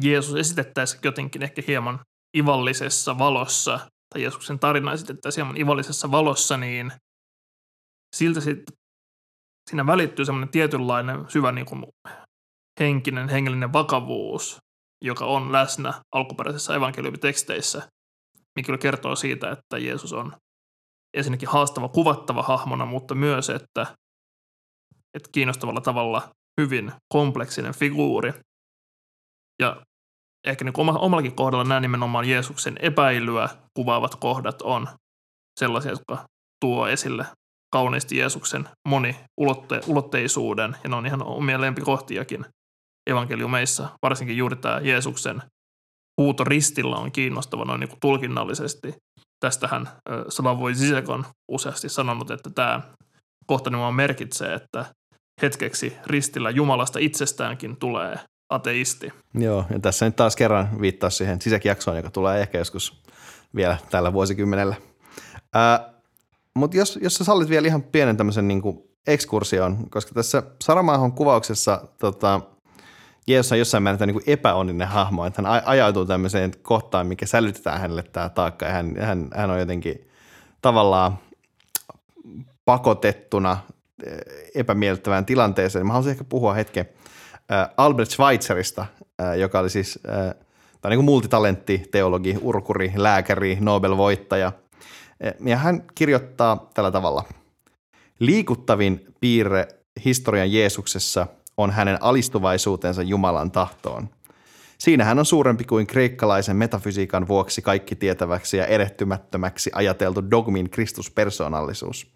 Jeesus esitettäisiin jotenkin ehkä hieman ivallisessa valossa, tai Jeesuksen tarina esitettäisiin hieman ivallisessa valossa, niin siltä sitten siinä välittyy semmoinen tietynlainen syvä niin kuin henkinen, hengellinen vakavuus, joka on läsnä alkuperäisessä evankeliumiteksteissä, mikä kyllä kertoo siitä, että Jeesus on ensinnäkin haastava kuvattava hahmona, mutta myös, että, että kiinnostavalla tavalla hyvin kompleksinen figuuri. Ja ehkä niin omallakin kohdalla nämä nimenomaan Jeesuksen epäilyä kuvaavat kohdat on sellaisia, jotka tuo esille kauniisti Jeesuksen moniulotteisuuden, ja ne on ihan omia lempikohtiakin evankeliumeissa, varsinkin juuri tämä Jeesuksen huuto ristillä on kiinnostava noin niin kuin tulkinnallisesti. Tästähän Slavoj Zizek on useasti sanonut, että tämä kohta merkitsee, että hetkeksi ristillä Jumalasta itsestäänkin tulee ateisti. Joo, ja tässä nyt taas kerran viittaa siihen sisäkjaksoon, joka tulee ehkä joskus vielä tällä vuosikymmenellä. Mutta jos, jos sä sallit vielä ihan pienen tämmöisen niin ekskursion, koska tässä Saramaahon kuvauksessa tota, Jeesus on jossain määrin niin epäonninen hahmo, että hän ajautuu tämmöiseen kohtaan, mikä sälytetään hänelle tämä taakka ja hän, hän, hän on jotenkin tavallaan pakotettuna epämiellyttävään tilanteeseen. Mä haluaisin ehkä puhua hetken eh, Albert Schweitzerista, eh, joka oli siis tai niin kuin multitalentti, teologi, urkuri, lääkäri, Nobel-voittaja. Ja hän kirjoittaa tällä tavalla. Liikuttavin piirre historian Jeesuksessa – on hänen alistuvaisuutensa Jumalan tahtoon. Siinä hän on suurempi kuin kreikkalaisen metafysiikan vuoksi kaikki tietäväksi ja erehtymättömäksi ajateltu dogmin Kristuspersonallisuus.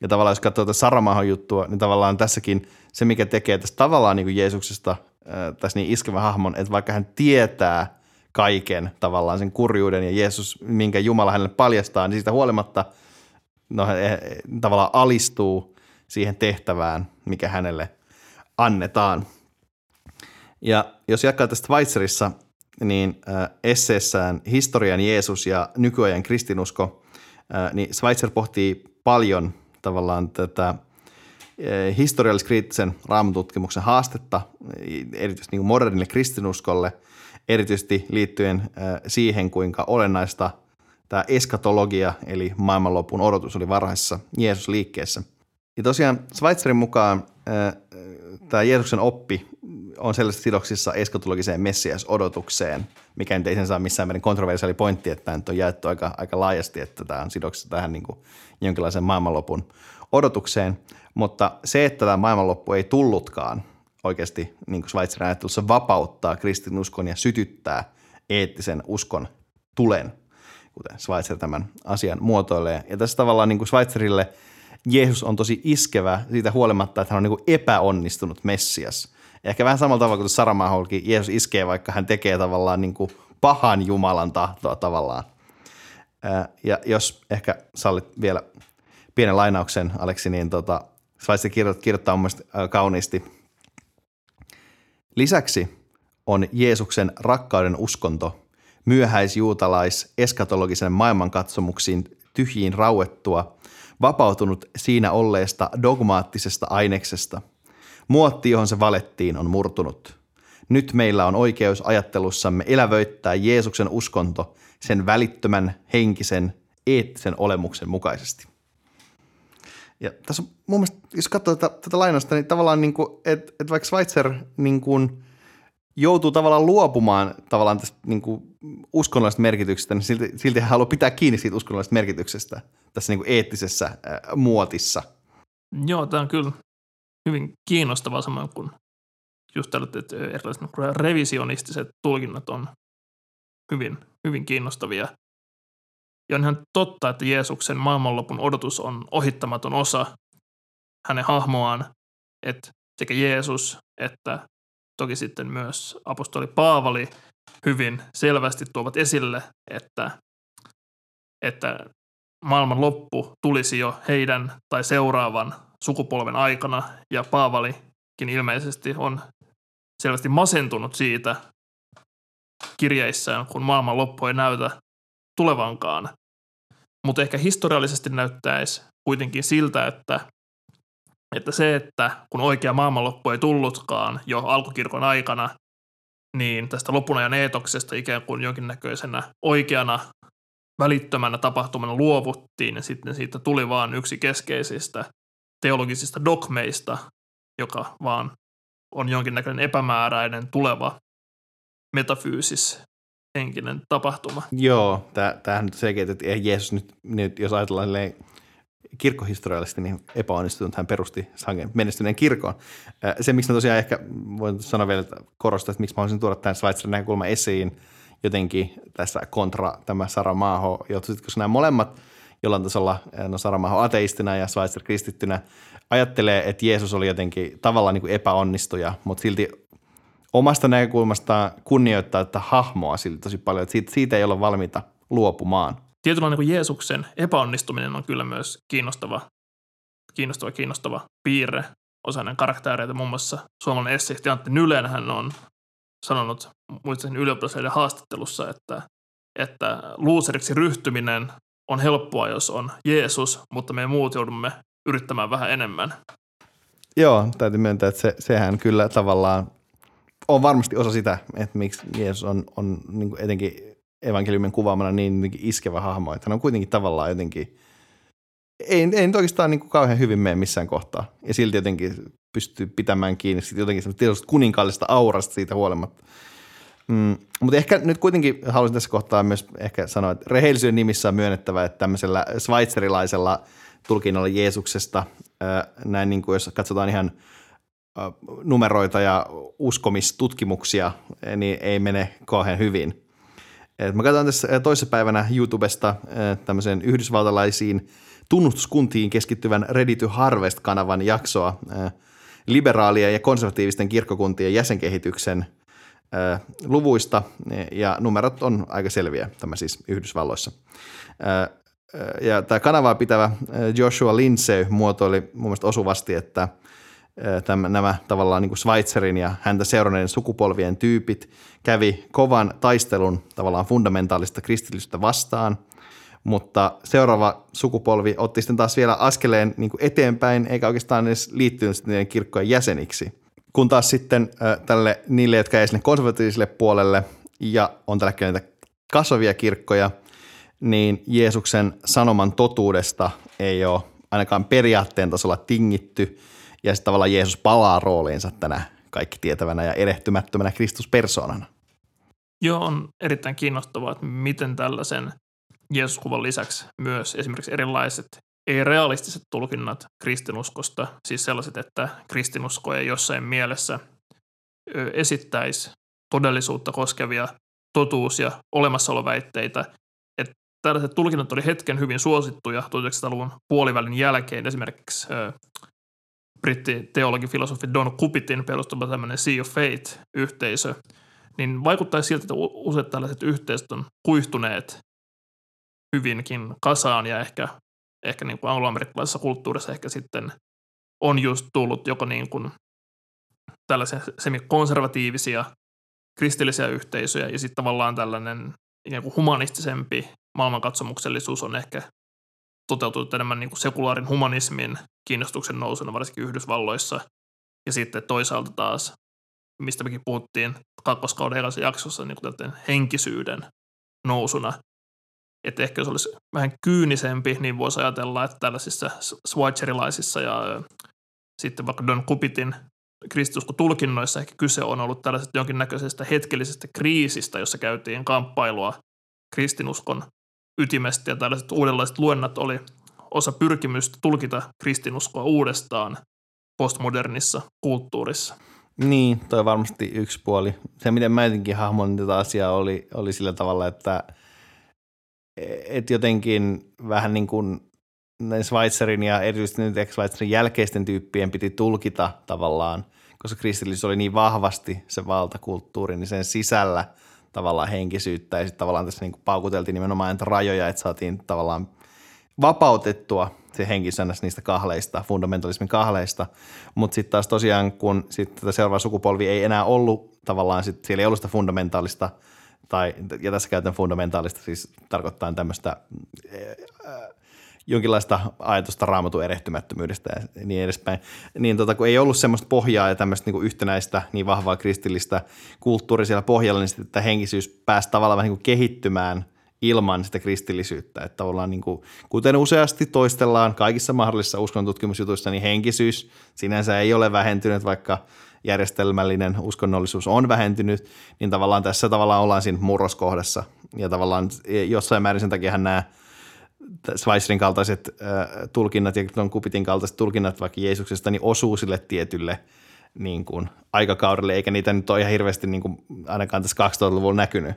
Ja tavallaan jos katsoo tätä Saramahon juttua, niin tavallaan tässäkin se, mikä tekee tästä tavallaan niin kuin Jeesuksesta tässä niin iskevä hahmon, että vaikka hän tietää kaiken tavallaan sen kurjuuden ja Jeesus, minkä Jumala hänelle paljastaa, niin siitä huolimatta no, he, tavallaan alistuu siihen tehtävään, mikä hänelle annetaan. Ja jos jatkaa tästä Weizerissa, niin esseessään Historian Jeesus ja nykyajan kristinusko, niin Schweitzer pohtii paljon tavallaan tätä äh, historialliskriittisen raamatutkimuksen haastetta, erityisesti niin modernille kristinuskolle, erityisesti liittyen äh, siihen, kuinka olennaista tämä eskatologia, eli maailmanlopun odotus oli varhaisessa Jeesus-liikkeessä. Ja tosiaan Schweitzerin mukaan tämä Jeesuksen oppi on sellaisissa sidoksissa eskatologiseen messias-odotukseen, mikä nyt ei sen saa missään määrin kontroversiaali pointti, että tämä nyt on jaettu aika, aika laajasti, että tämä on sidoksissa tähän niin kuin jonkinlaisen maailmanlopun odotukseen. Mutta se, että tämä maailmanloppu ei tullutkaan oikeasti, niin kuin Schweizerin ajattelussa, vapauttaa kristinuskon ja sytyttää eettisen uskon tulen, kuten Schweitzer tämän asian muotoilee. Ja tässä tavallaan niin kuin Schweizerille Jeesus on tosi iskevä siitä huolimatta, että hän on niin kuin epäonnistunut Messias – ehkä vähän samalla tavalla kuin Saramaholkin, Jeesus iskee, vaikka hän tekee tavallaan niin kuin pahan Jumalan tahtoa tavallaan. Ja jos ehkä sallit vielä pienen lainauksen, Aleksi, niin tota, Slaisi kirjoittaa, kirjoittaa mun kauniisti. Lisäksi on Jeesuksen rakkauden uskonto, myöhäisjuutalais eskatologisen maailmankatsomuksiin tyhjiin rauettua, vapautunut siinä olleesta dogmaattisesta aineksesta – Muotti, johon se valettiin, on murtunut. Nyt meillä on oikeus ajattelussamme elävöittää Jeesuksen uskonto sen välittömän, henkisen, eettisen olemuksen mukaisesti. Ja tässä on mun mielestä, jos katsoo tätä, tätä lainausta, niin tavallaan niin kuin, että, että vaikka Schweitzer niin kuin joutuu tavallaan luopumaan tavallaan tästä niin kuin uskonnollisesta merkityksestä, niin silti, silti hän haluaa pitää kiinni siitä uskonnollisesta merkityksestä tässä niin kuin eettisessä äh, muotissa. Joo, tämä on kyllä hyvin kiinnostava samoin kuin just tällaiset, että erilaiset niin revisionistiset tulkinnat on hyvin, hyvin kiinnostavia. Ja on ihan totta, että Jeesuksen maailmanlopun odotus on ohittamaton osa hänen hahmoaan, että sekä Jeesus että toki sitten myös apostoli Paavali hyvin selvästi tuovat esille, että, että maailman loppu tulisi jo heidän tai seuraavan sukupolven aikana, ja Paavalikin ilmeisesti on selvästi masentunut siitä kirjeissään, kun maailman loppu ei näytä tulevankaan. Mutta ehkä historiallisesti näyttäisi kuitenkin siltä, että, että se, että kun oikea maailmanloppu ei tullutkaan jo alkukirkon aikana, niin tästä lopunajan eetoksesta ikään kuin jonkinnäköisenä oikeana välittömänä tapahtumana luovuttiin ja sitten siitä tuli vain yksi keskeisistä teologisista dogmeista, joka vaan on jonkinnäköinen epämääräinen tuleva metafyysis henkinen tapahtuma. Joo, tämähän nyt selkeä, että Jeesus nyt, nyt jos ajatellaan kirkkohistoriallisesti niin epäonnistunut, hän perusti sangen menestyneen kirkon. Se, miksi mä tosiaan ehkä voin sanoa vielä, että korostaa, että miksi mä haluaisin tuoda tämän Schweizerin näkökulman esiin jotenkin tässä kontra tämä Sara Maaho, koska nämä molemmat – jollain tasolla eh, no Saramaho ateistina ja Schweitzer kristittynä ajattelee, että Jeesus oli jotenkin tavallaan niin kuin epäonnistuja, mutta silti omasta näkökulmastaan kunnioittaa että hahmoa silti tosi paljon, että siitä, siitä ei ole valmiita luopumaan. Tietynlainen niin kuin Jeesuksen epäonnistuminen on kyllä myös kiinnostava, kiinnostava, kiinnostava piirre osainen karaktereita. Muun muassa suomalainen esseisti Antti Nylen hän on sanonut muistaakseni ylioppilaiden haastattelussa, että, että luuseriksi ryhtyminen on helppoa, jos on Jeesus, mutta me muut joudumme yrittämään vähän enemmän. Joo, täytyy myöntää, että se, sehän kyllä tavallaan on varmasti osa sitä, että miksi Jeesus on, on niin kuin etenkin evankeliumin kuvaamana niin iskevä hahmo, että hän on kuitenkin tavallaan jotenkin, ei, ei nyt oikeastaan niin kuin kauhean hyvin mene missään kohtaa. Ja silti jotenkin pystyy pitämään kiinni jotenkin semmoista kuninkaallista aurasta siitä huolimatta. Mm, mutta ehkä nyt kuitenkin haluaisin tässä kohtaa myös ehkä sanoa, että rehellisyyden nimissä on myönnettävä, että tämmöisellä sveitserilaisella tulkinnalla Jeesuksesta, näin niin kuin jos katsotaan ihan numeroita ja uskomistutkimuksia, niin ei mene kauhean hyvin. Et mä katsoin tässä toisessa päivänä YouTubesta tämmöisen yhdysvaltalaisiin tunnustuskuntiin keskittyvän Ready to Harvest-kanavan jaksoa liberaalien ja konservatiivisten kirkkokuntien jäsenkehityksen luvuista, ja numerot on aika selviä, tämä siis Yhdysvalloissa. Ja tämä kanavaa pitävä Joshua Lindsay muotoili mun mielestä osuvasti, että nämä tavallaan niin kuin ja häntä seuranneiden sukupolvien tyypit kävi kovan taistelun tavallaan fundamentaalista kristillisyyttä vastaan, mutta seuraava sukupolvi otti sitten taas vielä askeleen niin kuin eteenpäin, eikä edes liittynyt niiden kirkkojen jäseniksi. Kun taas sitten äh, tälle niille, jotka ei sinne konservatiiviselle puolelle ja on tällä hetkellä kasvavia kirkkoja, niin Jeesuksen sanoman totuudesta ei ole ainakaan periaatteen tasolla tingitty, ja sitten tavallaan Jeesus palaa rooliinsa tänä kaikki tietävänä ja erehtymättömänä Kristuspersoonana. Joo, on erittäin kiinnostavaa, että miten tällaisen Jeesuskuvan lisäksi myös esimerkiksi erilaiset ei-realistiset tulkinnat kristinuskosta, siis sellaiset, että kristinusko ei jossain mielessä esittäisi todellisuutta koskevia totuus- ja olemassaoloväitteitä. Että tällaiset tulkinnat oli hetken hyvin suosittuja 1900-luvun puolivälin jälkeen. Esimerkiksi britti teologifilosofi Don Kupitin perustama tämmöinen Sea of Fate-yhteisö, niin vaikuttaisi siltä, että useat tällaiset yhteisöt on kuihtuneet hyvinkin kasaan ja ehkä, ehkä niin kuin angloamerikkalaisessa kulttuurissa ehkä sitten on just tullut joko niin kuin tällaisia semikonservatiivisia kristillisiä yhteisöjä ja sitten tavallaan tällainen ikään kuin humanistisempi maailmankatsomuksellisuus on ehkä toteutunut enemmän niin kuin sekulaarin humanismin kiinnostuksen nousuna varsinkin Yhdysvalloissa. Ja sitten toisaalta taas, mistä mekin puhuttiin kakkoskauden edellisessä jaksossa, niin kuin henkisyyden nousuna että ehkä jos olisi vähän kyynisempi, niin voisi ajatella, että tällaisissa swatcherilaisissa ja sitten vaikka Don Kupitin kristiusko-tulkinnoissa ehkä kyse on ollut tällaisesta jonkinnäköisestä hetkellisestä kriisistä, jossa käytiin kamppailua kristinuskon ytimestä ja tällaiset uudenlaiset luennat oli osa pyrkimystä tulkita kristinuskoa uudestaan postmodernissa kulttuurissa. Niin, toi varmasti yksi puoli. Se, miten mä jotenkin hahmoin tätä asiaa, oli, oli sillä tavalla, että – että jotenkin vähän niin kuin Schweizerin ja erityisesti nyt Schweizerin jälkeisten tyyppien piti tulkita tavallaan, koska kristillisyys oli niin vahvasti se valtakulttuuri, niin sen sisällä tavallaan henkisyyttä. Ja sitten tavallaan tässä niin kuin paukuteltiin nimenomaan näitä rajoja, että saatiin tavallaan vapautettua se henkisäännös niistä kahleista, fundamentalismin kahleista, mutta sitten taas tosiaan, kun sitten tätä seuraava sukupolvi ei enää ollut tavallaan, sit, siellä ei ollut sitä fundamentaalista – tai, ja tässä käytän fundamentaalista, siis tarkoittaa tämmöistä jonkinlaista ajatusta raamatun erehtymättömyydestä ja niin edespäin, niin tota, kun ei ollut semmoista pohjaa ja tämmöistä niin yhtenäistä, niin vahvaa kristillistä kulttuuria siellä pohjalla, niin sitten henkisyys pääsi tavallaan vähän niin kuin kehittymään ilman sitä kristillisyyttä. Että tavallaan niin kuin, kuten useasti toistellaan kaikissa mahdollisissa uskonnontutkimusjutuissa, niin henkisyys sinänsä ei ole vähentynyt, vaikka – järjestelmällinen uskonnollisuus on vähentynyt, niin tavallaan tässä tavallaan ollaan siinä murroskohdassa. Ja tavallaan jossain määrin sen takia nämä Schweizerin kaltaiset äh, tulkinnat ja Don Kupitin kaltaiset tulkinnat vaikka Jeesuksesta niin osuu sille tietylle niin kuin, aikakaudelle, eikä niitä nyt ole ihan hirveästi niin kuin, ainakaan tässä 2000-luvulla näkynyt.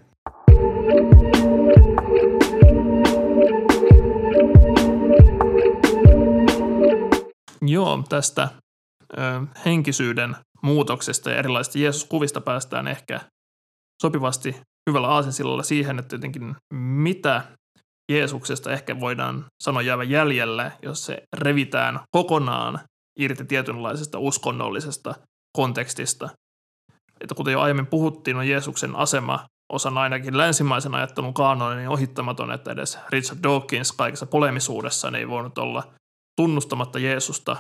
Joo, tästä ö, henkisyyden muutoksesta ja erilaisista Jeesus-kuvista päästään ehkä sopivasti hyvällä aasensillalla siihen, että jotenkin mitä Jeesuksesta ehkä voidaan sanoa jäävä jäljelle, jos se revitään kokonaan irti tietynlaisesta uskonnollisesta kontekstista. Että kuten jo aiemmin puhuttiin, on Jeesuksen asema osana ainakin länsimaisen ajattelun kaanonin niin ohittamaton, että edes Richard Dawkins kaikessa polemisuudessaan ei voinut olla tunnustamatta Jeesusta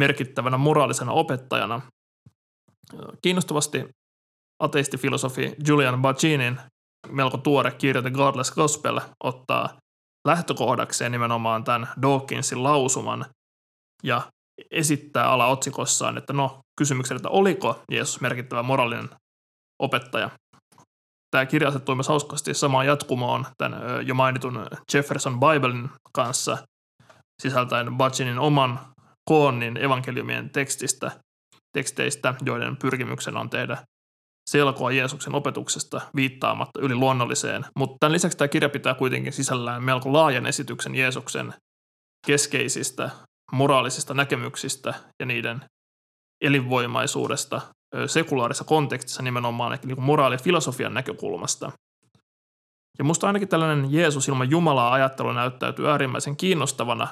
merkittävänä moraalisena opettajana, Kiinnostavasti ateistifilosofi Julian Bacinin melko tuore kirja The Godless Gospel ottaa lähtökohdakseen nimenomaan tämän Dawkinsin lausuman ja esittää alaotsikossaan, että no kysymyksen, että oliko Jeesus merkittävä moraalinen opettaja. Tämä kirja asettuu myös hauskasti samaan jatkumoon tämän jo mainitun Jefferson Biblein kanssa sisältäen Bacinin oman koonnin evankeliumien tekstistä – teksteistä, joiden pyrkimyksenä on tehdä selkoa Jeesuksen opetuksesta viittaamatta yli luonnolliseen, mutta tämän lisäksi tämä kirja pitää kuitenkin sisällään melko laajan esityksen Jeesuksen keskeisistä moraalisista näkemyksistä ja niiden elinvoimaisuudesta sekulaarissa kontekstissa nimenomaan niin moraali- ja filosofian näkökulmasta. Ja musta ainakin tällainen Jeesus ilman Jumalaa ajattelu näyttäytyy äärimmäisen kiinnostavana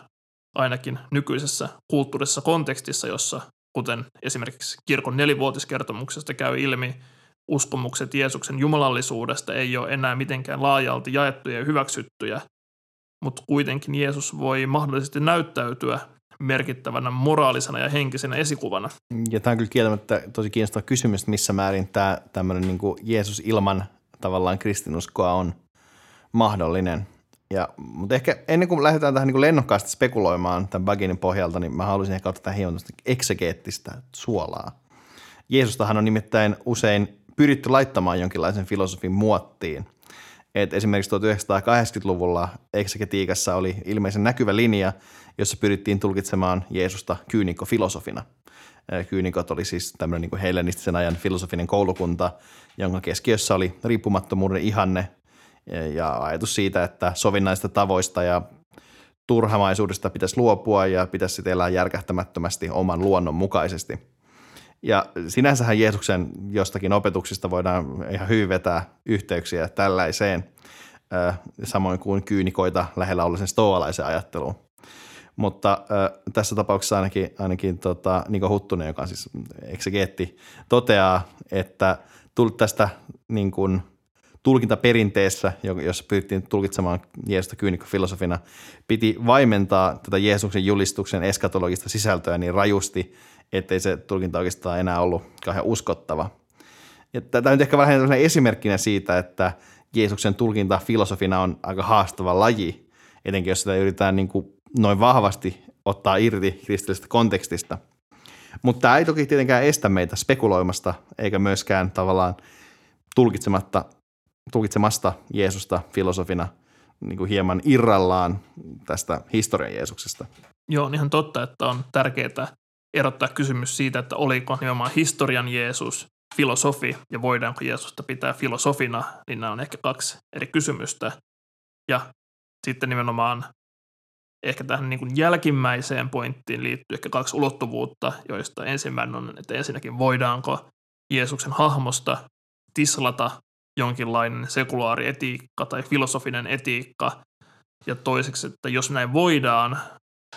ainakin nykyisessä kulttuurisessa kontekstissa, jossa kuten esimerkiksi kirkon nelivuotiskertomuksesta käy ilmi, uskomukset Jeesuksen jumalallisuudesta ei ole enää mitenkään laajalti jaettuja ja hyväksyttyjä, mutta kuitenkin Jeesus voi mahdollisesti näyttäytyä merkittävänä moraalisena ja henkisenä esikuvana. Ja tämä on kyllä kieltämättä tosi kiinnostava kysymys, missä määrin tämä tämmöinen niin Jeesus ilman tavallaan kristinuskoa on mahdollinen. Ja, mutta ehkä ennen kuin lähdetään tähän niin lennokkaasti spekuloimaan tämän Baginin pohjalta, niin mä haluaisin ehkä ottaa tähän hieman eksegeettistä suolaa. Jeesustahan on nimittäin usein pyritty laittamaan jonkinlaisen filosofin muottiin. Et esimerkiksi 1980-luvulla eksegetiikassa oli ilmeisen näkyvä linja, jossa pyrittiin tulkitsemaan Jeesusta kyynikko-filosofina. Kyynikot oli siis tämmöinen niin hellenistisen ajan filosofinen koulukunta, jonka keskiössä oli riippumattomuuden ihanne ja ajatus siitä, että sovinnaista tavoista ja turhamaisuudesta pitäisi luopua ja pitäisi sitten elää järkähtämättömästi oman luonnon mukaisesti – ja sinänsähän Jeesuksen jostakin opetuksista voidaan ihan hyvin vetää yhteyksiä tällaiseen, samoin kuin kyynikoita lähellä ollisen stoalaisen ajatteluun. Mutta tässä tapauksessa ainakin, ainakin tota, Niko Huttunen, joka on siis eksegeetti, toteaa, että tullut tästä niin kuin, tulkintaperinteessä, jossa pyrittiin tulkitsemaan Jeesusta kyynikkofilosofina, piti vaimentaa tätä Jeesuksen julistuksen eskatologista sisältöä niin rajusti, ettei se tulkinta oikeastaan enää ollut kauhean uskottava. Ja tämä nyt ehkä vähän esimerkkinä siitä, että Jeesuksen tulkinta filosofina on aika haastava laji, etenkin jos sitä yritetään niin kuin noin vahvasti ottaa irti kristillisestä kontekstista. Mutta tämä ei toki tietenkään estä meitä spekuloimasta, eikä myöskään tavallaan tulkitsematta, tulkitsemasta Jeesusta filosofina niin kuin hieman irrallaan tästä historian Jeesuksesta. Joo, on ihan totta, että on tärkeää erottaa kysymys siitä, että oliko nimenomaan historian Jeesus filosofi ja voidaanko Jeesusta pitää filosofina, niin nämä on ehkä kaksi eri kysymystä. Ja sitten nimenomaan ehkä tähän niin kuin jälkimmäiseen pointtiin liittyy ehkä kaksi ulottuvuutta, joista ensimmäinen on, että ensinnäkin voidaanko Jeesuksen hahmosta tislata jonkinlainen sekulaari etiikka tai filosofinen etiikka, ja toiseksi, että jos näin voidaan,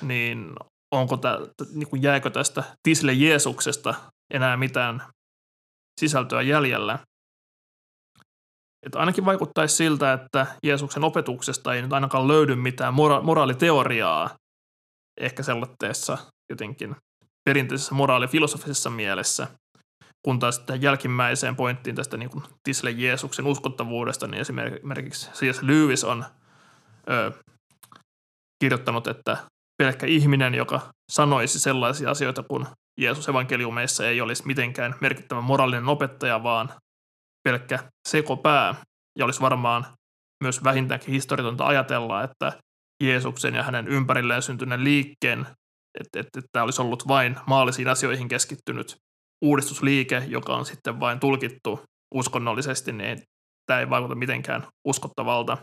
niin onko tämä, niin kuin jääkö tästä Tisle Jeesuksesta enää mitään sisältöä jäljellä. Että ainakin vaikuttaisi siltä, että Jeesuksen opetuksesta ei nyt ainakaan löydy mitään mora- moraaliteoriaa, ehkä sellaisessa jotenkin perinteisessä moraalifilosofisessa mielessä, kun taas tähän jälkimmäiseen pointtiin tästä niin kuin Tisle Jeesuksen uskottavuudesta, niin esimerkiksi C.S. Lewis on ö, kirjoittanut, että pelkkä ihminen, joka sanoisi sellaisia asioita kuin Jeesus evankeliumeissa ei olisi mitenkään merkittävä moraalinen opettaja, vaan pelkkä sekopää. Ja olisi varmaan myös vähintäänkin historiatonta ajatella, että Jeesuksen ja hänen ympärilleen syntyneen liikkeen, että, että, että tämä olisi ollut vain maallisiin asioihin keskittynyt uudistusliike, joka on sitten vain tulkittu uskonnollisesti, niin tämä ei vaikuta mitenkään uskottavalta.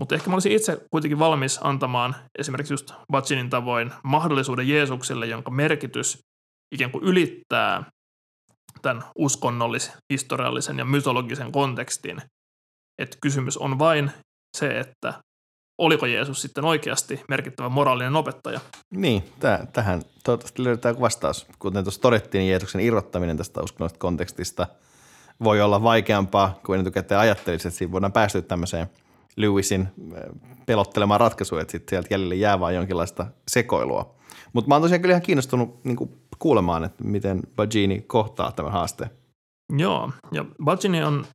Mutta ehkä mä olisin itse kuitenkin valmis antamaan esimerkiksi just Batsinin tavoin mahdollisuuden Jeesukselle, jonka merkitys ikään kuin ylittää tämän uskonnollis, historiallisen ja mytologisen kontekstin. Että kysymys on vain se, että oliko Jeesus sitten oikeasti merkittävä moraalinen opettaja? Niin, täh- tähän toivottavasti löydetään vastaus. Kuten tuossa todettiin, niin Jeesuksen irrottaminen tästä uskonnollisesta kontekstista voi olla vaikeampaa kuin etukäteen ajattelisi, että siinä voidaan päästä tämmöiseen – Lewisin äh, pelottelemaan ratkaisuja, että sitten sieltä jäljelle jää vain jonkinlaista sekoilua. Mutta mä oon tosiaan kyllä ihan kiinnostunut niin kuulemaan, että miten Bagini kohtaa tämän haasteen. Joo, ja Bagini on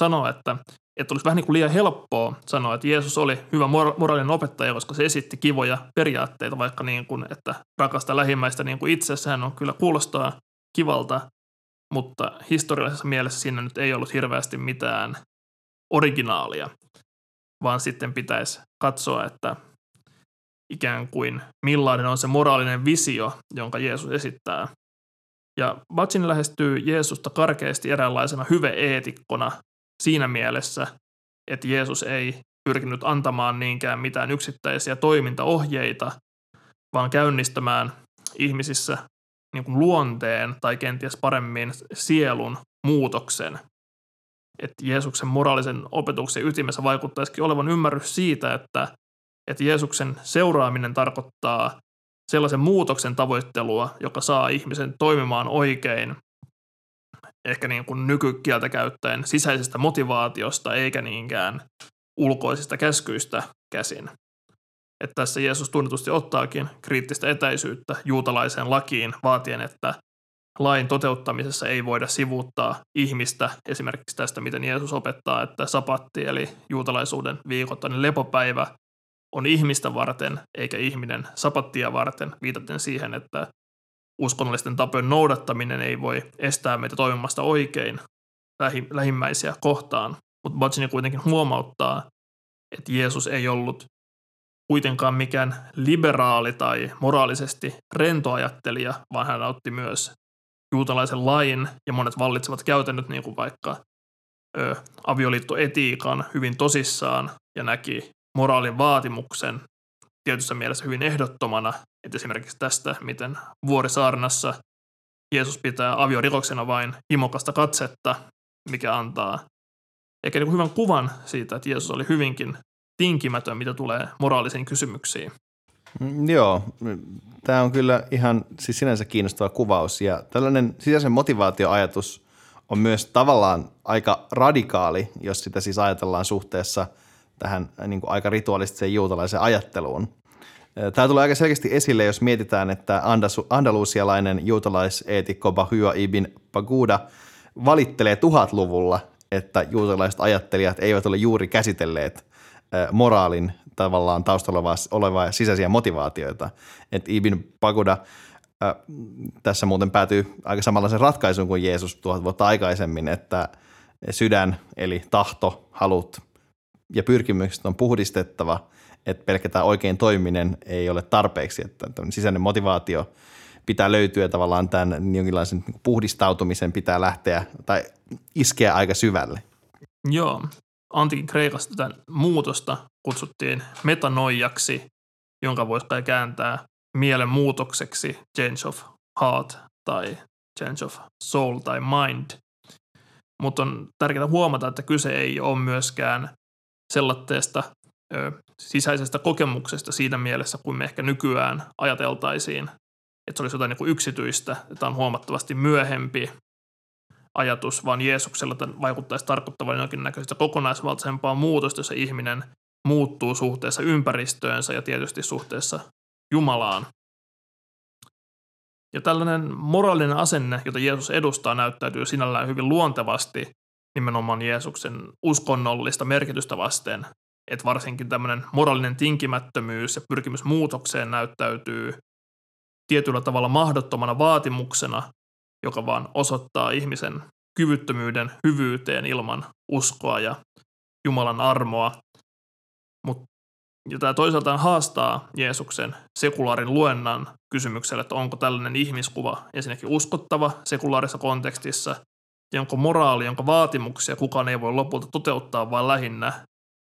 sanoa, että, että olisi vähän niin kuin liian helppoa sanoa, että Jeesus oli hyvä moraalinen opettaja, koska se esitti kivoja periaatteita, vaikka niin kuin, että rakasta lähimmäistä niin kuin itsessään on kyllä kuulostaa kivalta, mutta historiallisessa mielessä siinä nyt ei ollut hirveästi mitään originaalia vaan sitten pitäisi katsoa, että ikään kuin millainen on se moraalinen visio, jonka Jeesus esittää. Ja Batsin lähestyy Jeesusta karkeasti eräänlaisena hyveeetikkona siinä mielessä, että Jeesus ei pyrkinyt antamaan niinkään mitään yksittäisiä toimintaohjeita, vaan käynnistämään ihmisissä niin kuin luonteen tai kenties paremmin sielun muutoksen. Että Jeesuksen moraalisen opetuksen ytimessä vaikuttaisikin olevan ymmärrys siitä, että, että Jeesuksen seuraaminen tarkoittaa sellaisen muutoksen tavoittelua, joka saa ihmisen toimimaan oikein, ehkä niin kuin nykykieltä käyttäen sisäisestä motivaatiosta eikä niinkään ulkoisista käskyistä käsin. Että tässä Jeesus tunnetusti ottaakin kriittistä etäisyyttä juutalaiseen lakiin vaatien, että lain toteuttamisessa ei voida sivuuttaa ihmistä, esimerkiksi tästä, miten Jeesus opettaa, että sapatti eli juutalaisuuden viikoittainen lepopäivä on ihmistä varten eikä ihminen sapattia varten, viitaten siihen, että uskonnollisten tapojen noudattaminen ei voi estää meitä toimimasta oikein lähimmäisiä kohtaan. Mutta Batsini kuitenkin huomauttaa, että Jeesus ei ollut kuitenkaan mikään liberaali tai moraalisesti rentoajattelija, vaan hän otti myös juutalaisen lain ja monet vallitsevat käytännöt, niin kuin vaikka ö, avioliittoetiikan hyvin tosissaan ja näki moraalin vaatimuksen tietyssä mielessä hyvin ehdottomana, että esimerkiksi tästä, miten Vuorisaarnassa Jeesus pitää aviorikoksena vain himokasta katsetta, mikä antaa ehkä niin hyvän kuvan siitä, että Jeesus oli hyvinkin tinkimätön, mitä tulee moraalisiin kysymyksiin. Mm, joo, tämä on kyllä ihan siis sinänsä kiinnostava kuvaus ja tällainen sisäisen motivaatioajatus on myös tavallaan aika radikaali, jos sitä siis ajatellaan suhteessa tähän niin kuin aika ritualistiseen juutalaiseen ajatteluun. Tämä tulee aika selkeästi esille, jos mietitään, että andalusialainen juutalaiseetikko Bahua ibn Paguda valittelee tuhatluvulla, että juutalaiset ajattelijat eivät ole juuri käsitelleet moraalin tavallaan taustalla olevaa sisäisiä motivaatioita. Että Ibn Pagoda äh, tässä muuten päätyy aika samanlaisen ratkaisuun kuin Jeesus tuhat vuotta aikaisemmin, että sydän eli tahto, halut ja pyrkimykset on puhdistettava, että pelkästään oikein toiminen ei ole tarpeeksi, että sisäinen motivaatio pitää löytyä tavallaan tämän jonkinlaisen puhdistautumisen pitää lähteä tai iskeä aika syvälle. Joo, antikin Kreikassa tätä muutosta kutsuttiin metanoijaksi, jonka voisi kai kääntää mielen muutokseksi change of heart tai change of soul tai mind. Mutta on tärkeää huomata, että kyse ei ole myöskään sellaisesta ö, sisäisestä kokemuksesta siinä mielessä, kuin me ehkä nykyään ajateltaisiin, että se olisi jotain niin kuin yksityistä, että on huomattavasti myöhempi ajatus, vaan Jeesuksella vaikuttaisi tarkoittavan jonkinnäköistä kokonaisvaltaisempaa muutosta, jossa ihminen muuttuu suhteessa ympäristöönsä ja tietysti suhteessa Jumalaan. Ja tällainen moraalinen asenne, jota Jeesus edustaa, näyttäytyy sinällään hyvin luontevasti nimenomaan Jeesuksen uskonnollista merkitystä vasten. Että varsinkin tämmöinen moraalinen tinkimättömyys ja pyrkimys muutokseen näyttäytyy tietyllä tavalla mahdottomana vaatimuksena, joka vaan osoittaa ihmisen kyvyttömyyden hyvyyteen ilman uskoa ja Jumalan armoa. Mut, ja tämä toisaalta haastaa Jeesuksen sekulaarin luennan kysymykselle, että onko tällainen ihmiskuva ensinnäkin uskottava sekulaarissa kontekstissa, ja onko moraali, jonka vaatimuksia kukaan ei voi lopulta toteuttaa, vaan lähinnä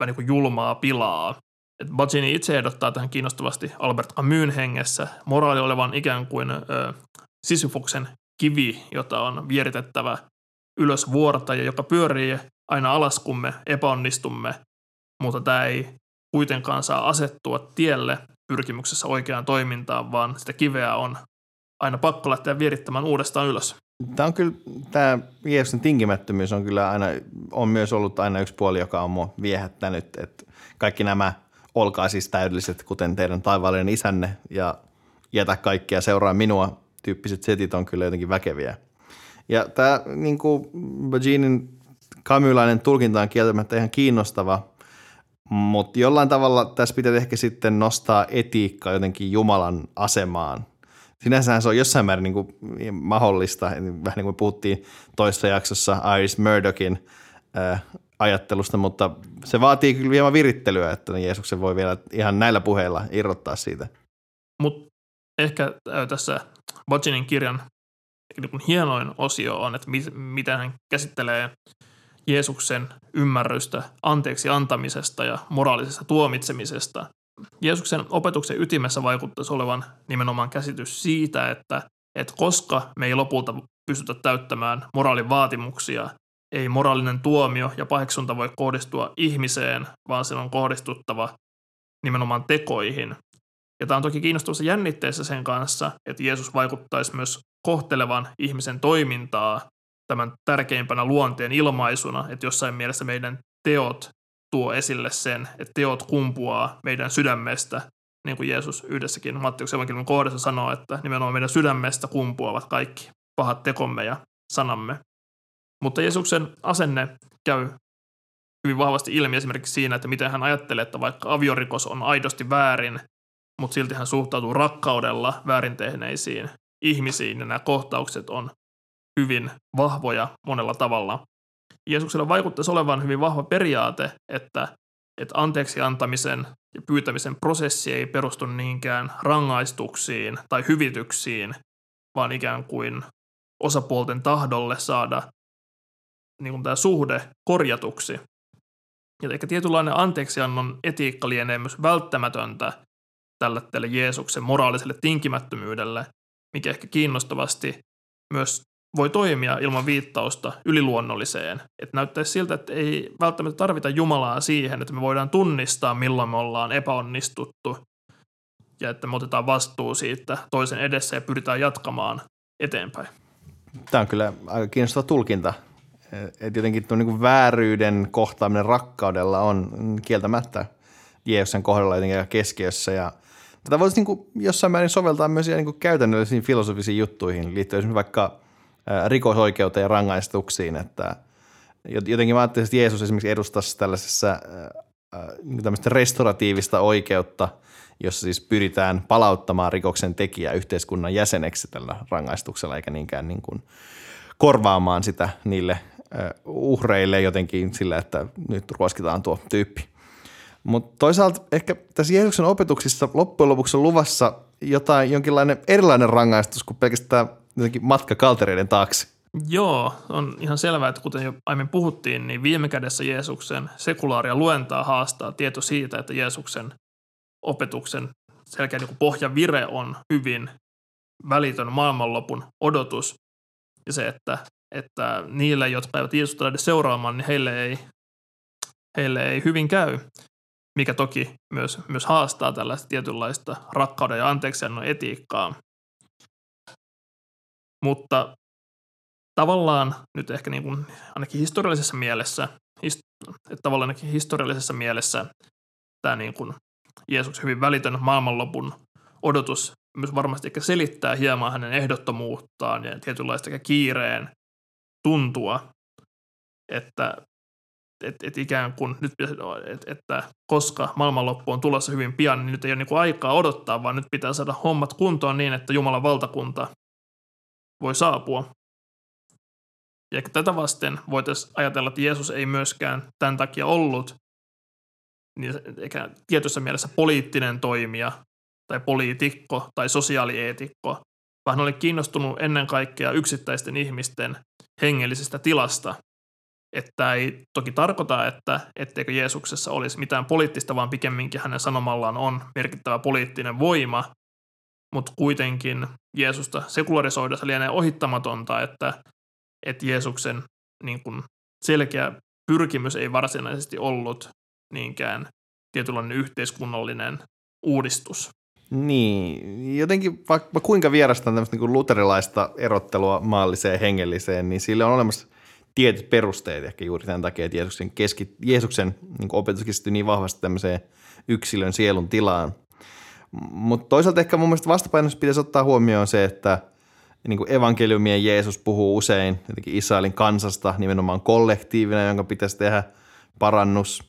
niin kuin julmaa pilaa. Et Bacini itse ehdottaa tähän kiinnostavasti Albert Camus hengessä moraali olevan ikään kuin ö, Sisyfoksen kivi, jota on vieritettävä ylös vuorta ja joka pyörii aina alas, kun me epäonnistumme, mutta tämä ei kuitenkaan saa asettua tielle pyrkimyksessä oikeaan toimintaan, vaan sitä kiveä on aina pakko lähteä vierittämään uudestaan ylös. Tämä on kyllä, tämä Jeesuksen tinkimättömyys on kyllä aina, on myös ollut aina yksi puoli, joka on mua viehättänyt, että kaikki nämä olkaa siis täydelliset, kuten teidän taivaallinen isänne ja jätä kaikkia seuraa minua tyyppiset setit on kyllä jotenkin väkeviä. Ja tämä niin kuin Bajinin kamylainen tulkinta on kieltämättä ihan kiinnostava, mutta jollain tavalla tässä pitää ehkä sitten nostaa etiikka jotenkin Jumalan asemaan. Sinänsähän se on jossain määrin niin kuin mahdollista, vähän niin kuin puhuttiin toisessa jaksossa Iris Murdochin äh, ajattelusta, mutta se vaatii kyllä hieman virittelyä, että Jeesuksen voi vielä ihan näillä puheilla irrottaa siitä. Mutta ehkä tässä Bajinin kirjan niin hienoin osio on, että miten hän käsittelee Jeesuksen ymmärrystä anteeksi antamisesta ja moraalisesta tuomitsemisesta. Jeesuksen opetuksen ytimessä vaikuttaisi olevan nimenomaan käsitys siitä, että, että koska me ei lopulta pystytä täyttämään moraalin vaatimuksia, ei moraalinen tuomio ja paheksunta voi kohdistua ihmiseen, vaan sen on kohdistuttava nimenomaan tekoihin. Ja tämä on toki kiinnostavassa jännitteessä sen kanssa, että Jeesus vaikuttaisi myös kohtelevan ihmisen toimintaa tämän tärkeimpänä luonteen ilmaisuna, että jossain mielessä meidän teot tuo esille sen, että teot kumpuaa meidän sydämestä, niin kuin Jeesus yhdessäkin Mattiuksen evankeliumin kohdassa sanoo, että nimenomaan meidän sydämestä kumpuavat kaikki pahat tekomme ja sanamme. Mutta Jeesuksen asenne käy hyvin vahvasti ilmi esimerkiksi siinä, että miten hän ajattelee, että vaikka aviorikos on aidosti väärin, mutta silti hän suhtautuu rakkaudella väärin tehneisiin ihmisiin, ja nämä kohtaukset on hyvin vahvoja monella tavalla. Jeesuksella vaikuttaisi olevan hyvin vahva periaate, että, että anteeksi antamisen ja pyytämisen prosessi ei perustu niinkään rangaistuksiin tai hyvityksiin, vaan ikään kuin osapuolten tahdolle saada niin kuin tämä suhde korjatuksi. Ja ehkä tietynlainen anteeksiannon etiikka lienee myös välttämätöntä tälle, Jeesuksen moraaliselle tinkimättömyydelle, mikä ehkä kiinnostavasti myös voi toimia ilman viittausta yliluonnolliseen. Että näyttäisi siltä, että ei välttämättä tarvita Jumalaa siihen, että me voidaan tunnistaa, milloin me ollaan epäonnistuttu ja että me otetaan vastuu siitä toisen edessä ja pyritään jatkamaan eteenpäin. Tämä on kyllä aika kiinnostava tulkinta. Että jotenkin tuo niin vääryyden kohtaaminen rakkaudella on kieltämättä Jeesuksen kohdalla jotenkin keskiössä ja tätä voisi niin jossain määrin soveltaa myös niin käytännöllisiin filosofisiin juttuihin liittyen esimerkiksi vaikka rikosoikeuteen ja rangaistuksiin, että jotenkin mä ajattelin, että Jeesus esimerkiksi edustaisi tällaisessa niin tämmöistä restauratiivista oikeutta, jossa siis pyritään palauttamaan rikoksen tekijä yhteiskunnan jäseneksi tällä rangaistuksella, eikä niinkään niin kuin korvaamaan sitä niille uhreille jotenkin sillä, että nyt ruoskitaan tuo tyyppi. Mutta toisaalta ehkä tässä Jeesuksen opetuksissa loppujen lopuksi on luvassa jotain, jonkinlainen erilainen rangaistus kuin pelkästään matka kaltereiden taakse. Joo, on ihan selvää, että kuten jo aiemmin puhuttiin, niin viime kädessä Jeesuksen sekulaaria luentaa haastaa tieto siitä, että Jeesuksen opetuksen selkeä niin pohjavire on hyvin välitön maailmanlopun odotus ja se, että, että niille, jotka eivät Jeesusta lähde seuraamaan, niin heille ei, heille ei hyvin käy, mikä toki myös, myös haastaa tällaista tietynlaista rakkauden ja anteeksiannon etiikkaa. Mutta tavallaan nyt ehkä niin kuin ainakin historiallisessa mielessä, että tavallaan ainakin historiallisessa mielessä tämä niin kuin Jeesuksen hyvin välitön maailmanlopun odotus myös varmasti ehkä selittää hieman hänen ehdottomuuttaan ja tietynlaista kiireen tuntua, että et, et ikään kuin nyt et, että koska maailmanloppu on tulossa hyvin pian, niin nyt ei ole niin kuin aikaa odottaa, vaan nyt pitää saada hommat kuntoon niin, että Jumalan valtakunta voi saapua. Ja tätä vasten voitaisiin ajatella, että Jeesus ei myöskään tämän takia ollut niin eikä tietyssä mielessä poliittinen toimija tai poliitikko tai sosiaalieetikko, vaan oli kiinnostunut ennen kaikkea yksittäisten ihmisten hengellisestä tilasta. Että ei toki tarkoita, että etteikö Jeesuksessa olisi mitään poliittista, vaan pikemminkin hänen sanomallaan on merkittävä poliittinen voima, mutta kuitenkin Jeesusta sekularisoidessa lienee ohittamatonta, että, että Jeesuksen niin kuin selkeä pyrkimys ei varsinaisesti ollut niinkään tietynlainen yhteiskunnallinen uudistus. Niin, jotenkin vaikka kuinka vierastan tämmöistä niin luterilaista erottelua maalliseen hengelliseen, niin sillä on olemassa tietyt perusteet ehkä juuri tämän takia, että Jeesuksen, keski, Jeesuksen niin opetus keskittyy niin vahvasti tämmöiseen yksilön sielun tilaan. Mutta toisaalta ehkä mun mielestä vastapainossa pitäisi ottaa huomioon se, että niin kuin evankeliumien Jeesus puhuu usein jotenkin Israelin kansasta nimenomaan kollektiivina, jonka pitäisi tehdä parannus –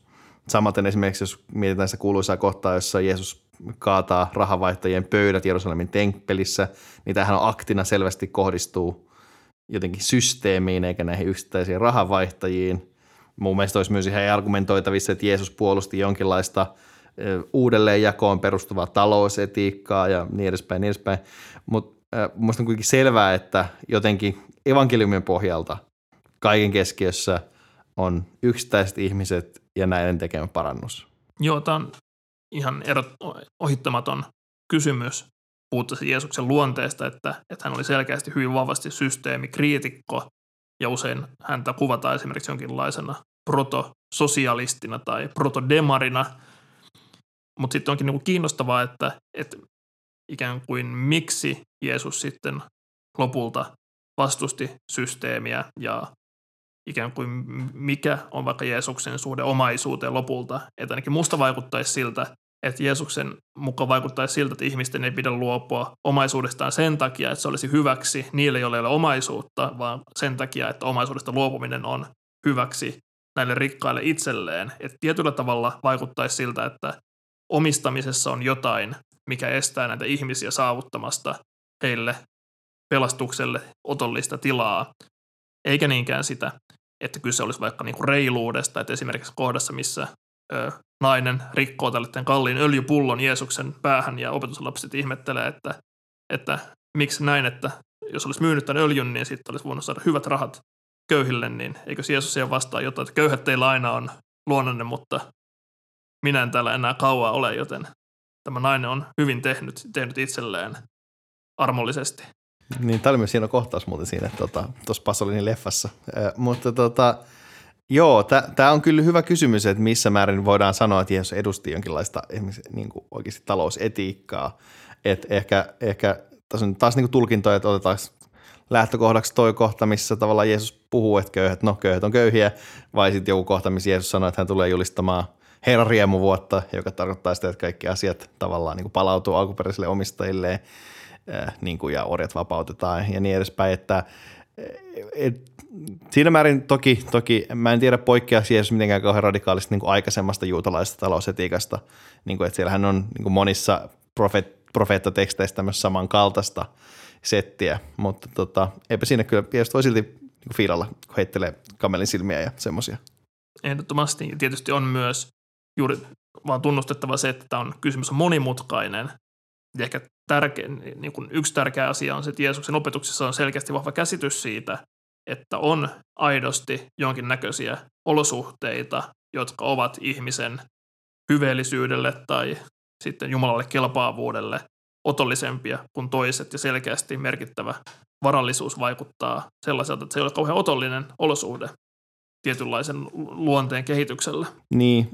Samaten esimerkiksi, jos mietitään sitä kuuluisaa kohtaa, jossa Jeesus kaataa rahavaihtajien pöydät Jerusalemin temppelissä, niin tähän on aktina selvästi kohdistuu jotenkin systeemiin eikä näihin yksittäisiin rahavaihtajiin. Mun mielestä olisi myös ihan argumentoitavissa, että Jeesus puolusti jonkinlaista uudelleenjakoon perustuvaa talousetiikkaa ja niin edespäin, niin edespäin. Mutta Minusta on kuitenkin selvää, että jotenkin evankeliumin pohjalta kaiken keskiössä on yksittäiset ihmiset ja näiden tekemä parannus. Joo, tämä on ihan erot, ohittamaton kysymys puhuttaessa Jeesuksen luonteesta, että, että hän oli selkeästi hyvin vahvasti systeemikriitikko ja usein häntä kuvataan esimerkiksi jonkinlaisena protososialistina tai protodemarina. Mutta sitten onkin niinku kiinnostavaa, että, että ikään kuin miksi Jeesus sitten lopulta vastusti systeemiä ja ikään kuin mikä on vaikka Jeesuksen suhde omaisuuteen lopulta. Että ainakin musta vaikuttaisi siltä, että Jeesuksen mukaan vaikuttaisi siltä, että ihmisten ei pidä luopua omaisuudestaan sen takia, että se olisi hyväksi niille, joille ei ole omaisuutta, vaan sen takia, että omaisuudesta luopuminen on hyväksi näille rikkaille itselleen. Että tietyllä tavalla vaikuttaisi siltä, että omistamisessa on jotain, mikä estää näitä ihmisiä saavuttamasta heille pelastukselle otollista tilaa, eikä niinkään sitä, että kyse olisi vaikka niinku reiluudesta, että esimerkiksi kohdassa, missä ö, nainen rikkoo tällaisen kalliin öljypullon Jeesuksen päähän ja opetuslapset ihmettelee, että, että miksi näin, että jos olisi myynyt tämän öljyn, niin sitten olisi voinut saada hyvät rahat köyhille, niin eikö Jeesus siihen vastaa jotain, että köyhät teillä aina on luonnonne, mutta minä en täällä enää kauaa ole, joten tämä nainen on hyvin tehnyt, tehnyt itselleen armollisesti. Niin, tämä oli myös hieno kohtaus muuten siinä tuossa tota, Pasolinin leffassa. Äh, mutta tota, joo, tämä on kyllä hyvä kysymys, että missä määrin voidaan sanoa, että Jeesus edusti jonkinlaista niin kuin oikeasti talousetiikkaa. Että ehkä, ehkä tässä on taas niin kuin tulkintoja, että otetaan lähtökohdaksi toi kohta, missä tavallaan Jeesus puhuu, että köyhät, no köyhät on köyhiä, vai sitten joku kohta, missä Jeesus sanoo, että hän tulee julistamaan Herran riemuvuotta, joka tarkoittaa sitä, että kaikki asiat tavallaan niin kuin palautuu alkuperäisille omistajille niin kuin, ja orjat vapautetaan ja niin edespäin, että et, siinä määrin toki, toki, mä en tiedä poikkea Jeesus mitenkään kauhean radikaalisti niin kuin aikaisemmasta juutalaisesta talousetiikasta, niin kuin, että siellähän on niin kuin monissa profet, profeettateksteistä myös samankaltaista settiä, mutta tota, eipä siinä kyllä, Jeesus voi silti niin fiilalla, kun heittelee kamelin silmiä ja semmoisia. Ehdottomasti. Tietysti on myös juuri vaan tunnustettava se, että tämä on kysymys on monimutkainen. Ja ehkä tärkeä, niin kuin yksi tärkeä asia on se, että Jeesuksen opetuksessa on selkeästi vahva käsitys siitä, että on aidosti jonkinnäköisiä olosuhteita, jotka ovat ihmisen hyveellisyydelle tai sitten Jumalalle kelpaavuudelle otollisempia kuin toiset ja selkeästi merkittävä varallisuus vaikuttaa sellaiselta, että se ei ole kauhean otollinen olosuhde tietynlaisen luonteen kehityksellä. Niin,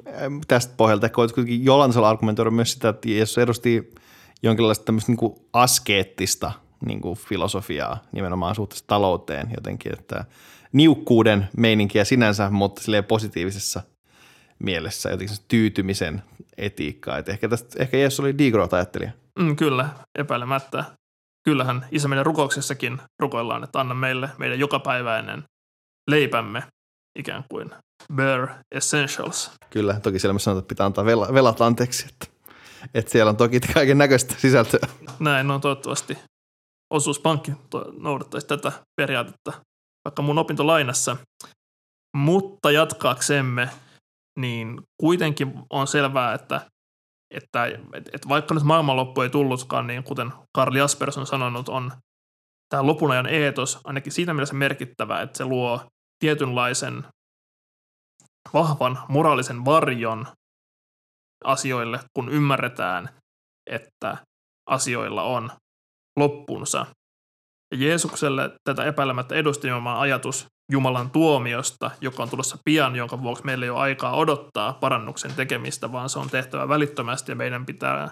tästä pohjalta ehkä kuitenkin jollain argumentoida myös sitä, että Jeesus edusti jonkinlaista tämmöistä niin kuin askeettista niin kuin filosofiaa nimenomaan suhteessa talouteen jotenkin, että niukkuuden meininkiä sinänsä, mutta silleen positiivisessa mielessä jotenkin tyytymisen etiikkaa. Että ehkä, tästä, ehkä Jeesus oli degrowth-ajattelija. Mm, kyllä, epäilemättä. Kyllähän isä meidän rukouksessakin rukoillaan, että anna meille meidän jokapäiväinen leipämme ikään kuin bare essentials. Kyllä, toki siellä myös sanotaan, että pitää antaa velat anteeksi, että että siellä on toki kaiken näköistä sisältöä. Näin on toivottavasti osuuspankki noudattaisi tätä periaatetta vaikka mun opintolainassa. Mutta jatkaaksemme, niin kuitenkin on selvää, että, että, että, että vaikka nyt maailmanloppu ei tullutkaan, niin kuten Karl Jaspers on sanonut, on tämä lopun ajan eetos ainakin siinä mielessä merkittävä, että se luo tietynlaisen vahvan moraalisen varjon asioille, kun ymmärretään, että asioilla on loppunsa. Ja Jeesukselle tätä epäilemättä edusti ajatus Jumalan tuomiosta, joka on tulossa pian, jonka vuoksi meillä ei ole aikaa odottaa parannuksen tekemistä, vaan se on tehtävä välittömästi ja meidän pitää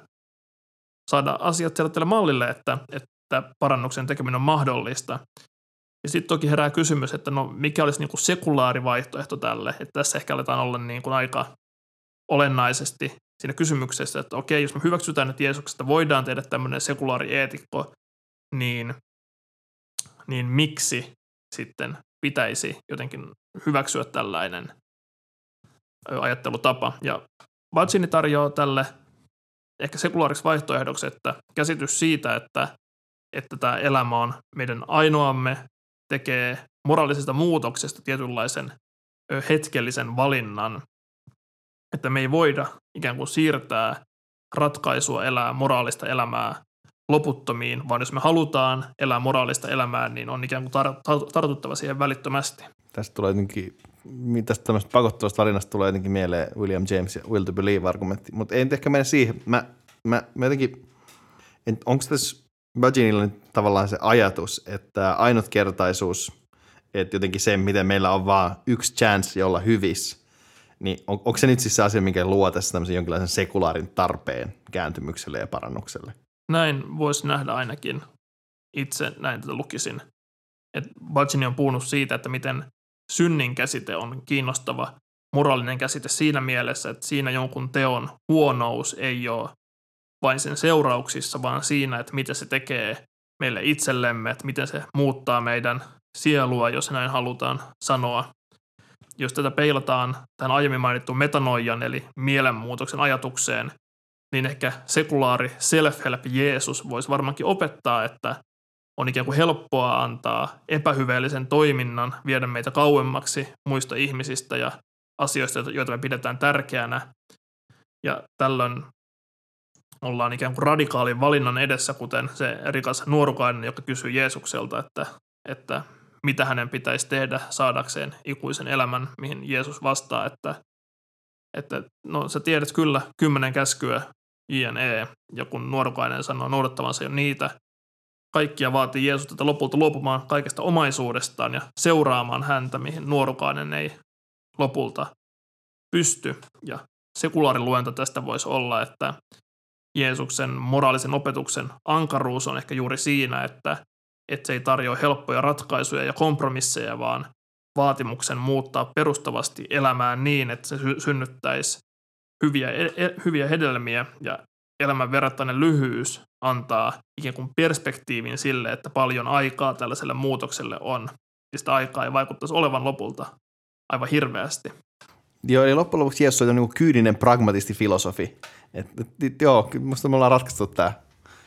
saada asiat sellaiselle mallille, että, että parannuksen tekeminen on mahdollista. Ja sitten toki herää kysymys, että no mikä olisi niin kuin sekulaari vaihtoehto tälle, että tässä ehkä aletaan olla niin kuin aika olennaisesti siinä kysymyksessä, että okei, jos me hyväksytään, että Jeesuksesta voidaan tehdä tämmöinen sekulaari eetikko, niin, niin miksi sitten pitäisi jotenkin hyväksyä tällainen ajattelutapa. Ja Batsini tarjoaa tälle ehkä sekulaariksi vaihtoehdoksi, että käsitys siitä, että, että tämä elämä on meidän ainoamme, tekee moraalisesta muutoksesta tietynlaisen hetkellisen valinnan, että me ei voida ikään kuin siirtää ratkaisua elää moraalista elämää loputtomiin, vaan jos me halutaan elää moraalista elämää, niin on ikään kuin tar- tar- tartuttava siihen välittömästi. Tästä tulee jotenkin, tästä tämmöistä pakottavasta tarinasta tulee jotenkin mieleen William James ja Will to Believe-argumentti, mutta ei nyt ehkä mene siihen. Mä, mä, mä jotenkin, onko tässä Baginilla tavallaan se ajatus, että ainutkertaisuus, että jotenkin se, miten meillä on vaan yksi chance olla hyvissä, niin on, onko se nyt siis se asia, mikä luo tässä tämmöisen jonkinlaisen sekulaarin tarpeen kääntymykselle ja parannukselle? Näin voisi nähdä ainakin. Itse näin tätä lukisin. Et Bajini on puhunut siitä, että miten synnin käsite on kiinnostava moraalinen käsite siinä mielessä, että siinä jonkun teon huonous ei ole vain sen seurauksissa, vaan siinä, että mitä se tekee meille itsellemme, että miten se muuttaa meidän sielua, jos näin halutaan sanoa. Jos tätä peilataan tähän aiemmin mainittuun metanoijan eli mielenmuutoksen ajatukseen, niin ehkä sekulaari self-help Jeesus voisi varmaankin opettaa, että on ikään kuin helppoa antaa epähyveellisen toiminnan viedä meitä kauemmaksi muista ihmisistä ja asioista, joita me pidetään tärkeänä. Ja tällöin ollaan ikään kuin radikaalin valinnan edessä, kuten se rikas nuorukainen, joka kysyy Jeesukselta, että, että mitä hänen pitäisi tehdä saadakseen ikuisen elämän, mihin Jeesus vastaa, että, että no sä tiedät kyllä kymmenen käskyä JNE, ja kun nuorukainen sanoo noudattavansa jo niitä, kaikkia vaatii Jeesus tätä lopulta luopumaan kaikesta omaisuudestaan ja seuraamaan häntä, mihin nuorukainen ei lopulta pysty. Ja sekulaariluento tästä voisi olla, että Jeesuksen moraalisen opetuksen ankaruus on ehkä juuri siinä, että, että se ei tarjoa helppoja ratkaisuja ja kompromisseja, vaan vaatimuksen muuttaa perustavasti elämään niin, että se synnyttäisi hyviä, e, hyviä hedelmiä ja elämän verrattainen lyhyys antaa ikään kuin perspektiivin sille, että paljon aikaa tällaiselle muutokselle on. Sitä aikaa ei vaikuttaisi olevan lopulta aivan hirveästi. Joo, eli loppujen lopuksi Jeesus on niin kyyninen pragmatisti filosofi. Et, et, joo, musta me ollaan ratkaistu tämä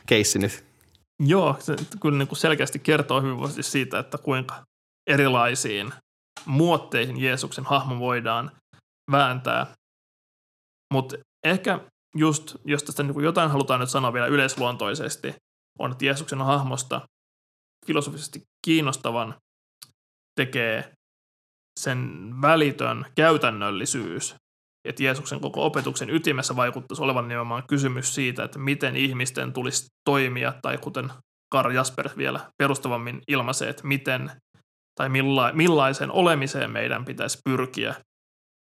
keissi nyt. Joo, se kyllä niin kuin selkeästi kertoo hyvin siitä, että kuinka erilaisiin muotteihin Jeesuksen hahmo voidaan vääntää. Mutta ehkä just, jos tästä niin jotain halutaan nyt sanoa vielä yleisluontoisesti, on, että Jeesuksen hahmosta filosofisesti kiinnostavan tekee sen välitön käytännöllisyys, että Jeesuksen koko opetuksen ytimessä vaikuttaisi olevan nimenomaan kysymys siitä, että miten ihmisten tulisi toimia, tai kuten Karl Jasper vielä perustavammin ilmaisee, että miten tai milla, millaisen olemiseen meidän pitäisi pyrkiä.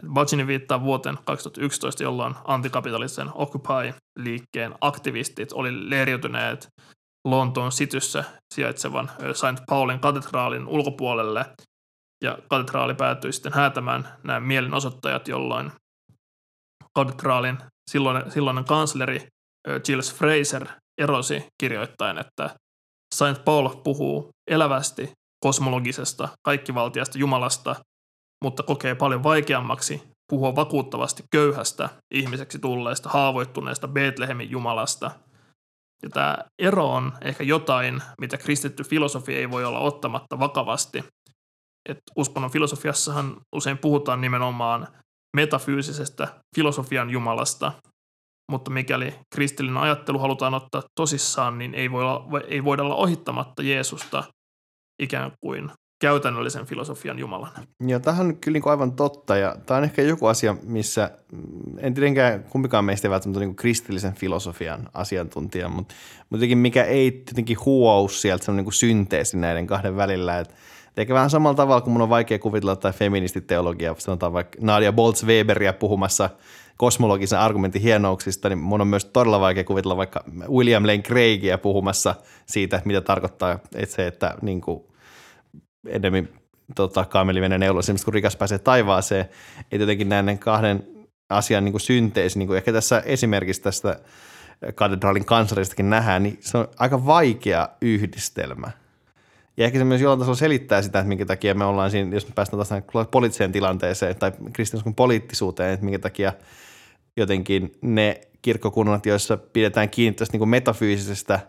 Bacini viittaa vuoteen 2011, jolloin antikapitalisten Occupy-liikkeen aktivistit oli leiriytyneet Lontoon sityssä sijaitsevan St. Paulin katedraalin ulkopuolelle – ja katedraali päätyi sitten häätämään nämä mielenosoittajat, jolloin katedraalin silloinen, silloinen kansleri Giles Fraser erosi kirjoittain, että Saint Paul puhuu elävästi kosmologisesta, kaikkivaltiasta Jumalasta, mutta kokee paljon vaikeammaksi puhua vakuuttavasti köyhästä ihmiseksi tulleesta, haavoittuneesta Betlehemin Jumalasta. Ja tämä ero on ehkä jotain, mitä kristitty filosofi ei voi olla ottamatta vakavasti, että uskonnon filosofiassahan usein puhutaan nimenomaan metafyysisestä filosofian jumalasta, mutta mikäli kristillinen ajattelu halutaan ottaa tosissaan, niin ei, voi olla, ei voida olla ohittamatta Jeesusta ikään kuin käytännöllisen filosofian jumalana. Joo, tämähän on kyllä niin aivan totta ja tämä on ehkä joku asia, missä mm, en tietenkään kumpikaan meistä ei välttämättä niin kristillisen filosofian asiantuntija, mutta, mutta jotenkin mikä ei jotenkin huous sieltä, niin synteesi näiden kahden välillä, että Eikä vähän samalla tavalla, kun mun on vaikea kuvitella tai feministiteologia, sanotaan vaikka Nadia Boltz-Weberia puhumassa kosmologisen argumentin hienouksista, niin mun on myös todella vaikea kuvitella vaikka William Lane Craigia puhumassa siitä, mitä tarkoittaa että se, että niin kuin enemmän tota, kaameli menee neuloon, kun rikas pääsee taivaaseen, että jotenkin näiden kahden asian niin kuin synteesi, niin kuin ehkä tässä esimerkiksi tästä katedraalin kansalleristakin nähdään, niin se on aika vaikea yhdistelmä – ja ehkä se myös jollain tasolla selittää sitä, että minkä takia me ollaan siinä, jos me päästään taas poliittiseen tilanteeseen tai kristinuskon poliittisuuteen, että minkä takia jotenkin ne kirkkokunnat, joissa pidetään kiinni tästä niin metafyysisestä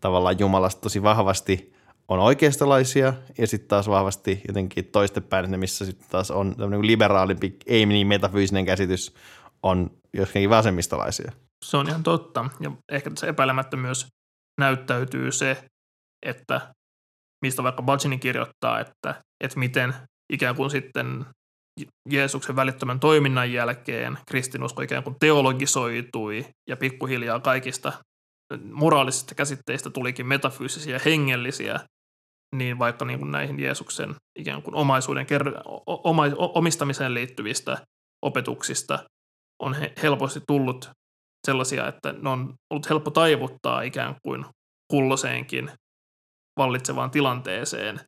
tavallaan Jumalasta tosi vahvasti, on oikeistolaisia ja sitten taas vahvasti jotenkin toistepäin, että missä sitten taas on tämmöinen liberaalimpi, ei niin metafyysinen käsitys, on joskin vasemmistolaisia. Se on ihan totta. Ja ehkä tässä epäilemättä myös näyttäytyy se, että mistä vaikka Bajini kirjoittaa, että, että miten ikään kuin sitten Jeesuksen välittömän toiminnan jälkeen kristinusko ikään kuin teologisoitui ja pikkuhiljaa kaikista moraalisista käsitteistä tulikin metafyysisiä ja hengellisiä, niin vaikka niin kuin näihin Jeesuksen ikään kuin omaisuuden oma, omistamiseen liittyvistä opetuksista on helposti tullut sellaisia, että ne on ollut helppo taivuttaa ikään kuin kulloiseenkin vallitsevaan tilanteeseen.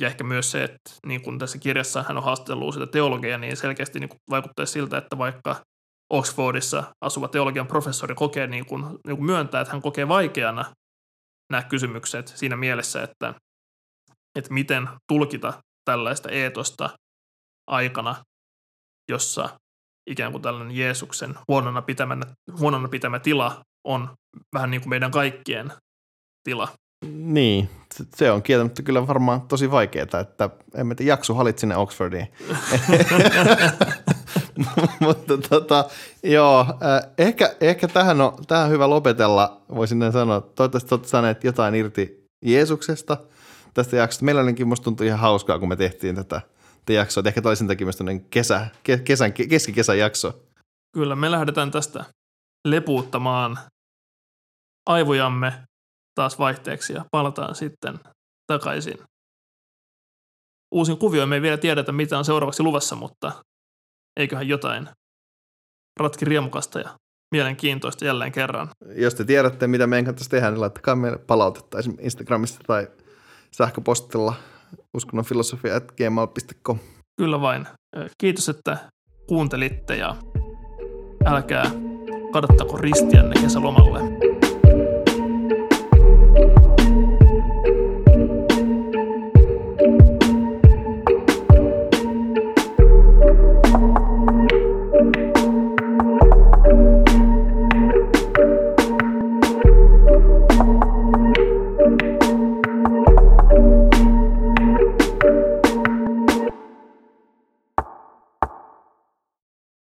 Ja ehkä myös se, että niin kuin tässä kirjassa hän on haastellut sitä teologiaa, niin selkeästi niin vaikuttaa siltä, että vaikka Oxfordissa asuva teologian professori kokee niin kuin, niin kuin myöntää, että hän kokee vaikeana nämä kysymykset siinä mielessä, että, että miten tulkita tällaista eetosta aikana, jossa ikään kuin tällainen Jeesuksen huonona pitämä, huonona pitämä tila on vähän niin kuin meidän kaikkien tila. Niin, se on kieltämättä kyllä varmaan tosi vaikeaa, että en mä jakso halit sinne Oxfordiin. Mutta tota, joo, äh, ehkä, ehkä tähän, on, tähän on hyvä lopetella, voisin sanoa. Toivottavasti olette saaneet jotain irti Jeesuksesta tästä jaksosta. Meillä ainakin musta tuntui ihan hauskaa, kun me tehtiin tätä, tätä jaksoa. Et ehkä toisin takia myös kesä, kesän, keskikesän jakso. Kyllä, me lähdetään tästä lepuuttamaan aivojamme taas vaihteeksi ja palataan sitten takaisin. Uusin kuvio me ei vielä tiedetä, mitä on seuraavaksi luvassa, mutta eiköhän jotain ratki riemukasta ja mielenkiintoista jälleen kerran. Jos te tiedätte, mitä meidän kannattaisi tehdä, niin laittakaa meille palautetta esimerkiksi Instagramista tai sähköpostilla uskonnonfilosofia.gmail.com. Kyllä vain. Kiitos, että kuuntelitte ja älkää kadottako ristiänne kesälomalle.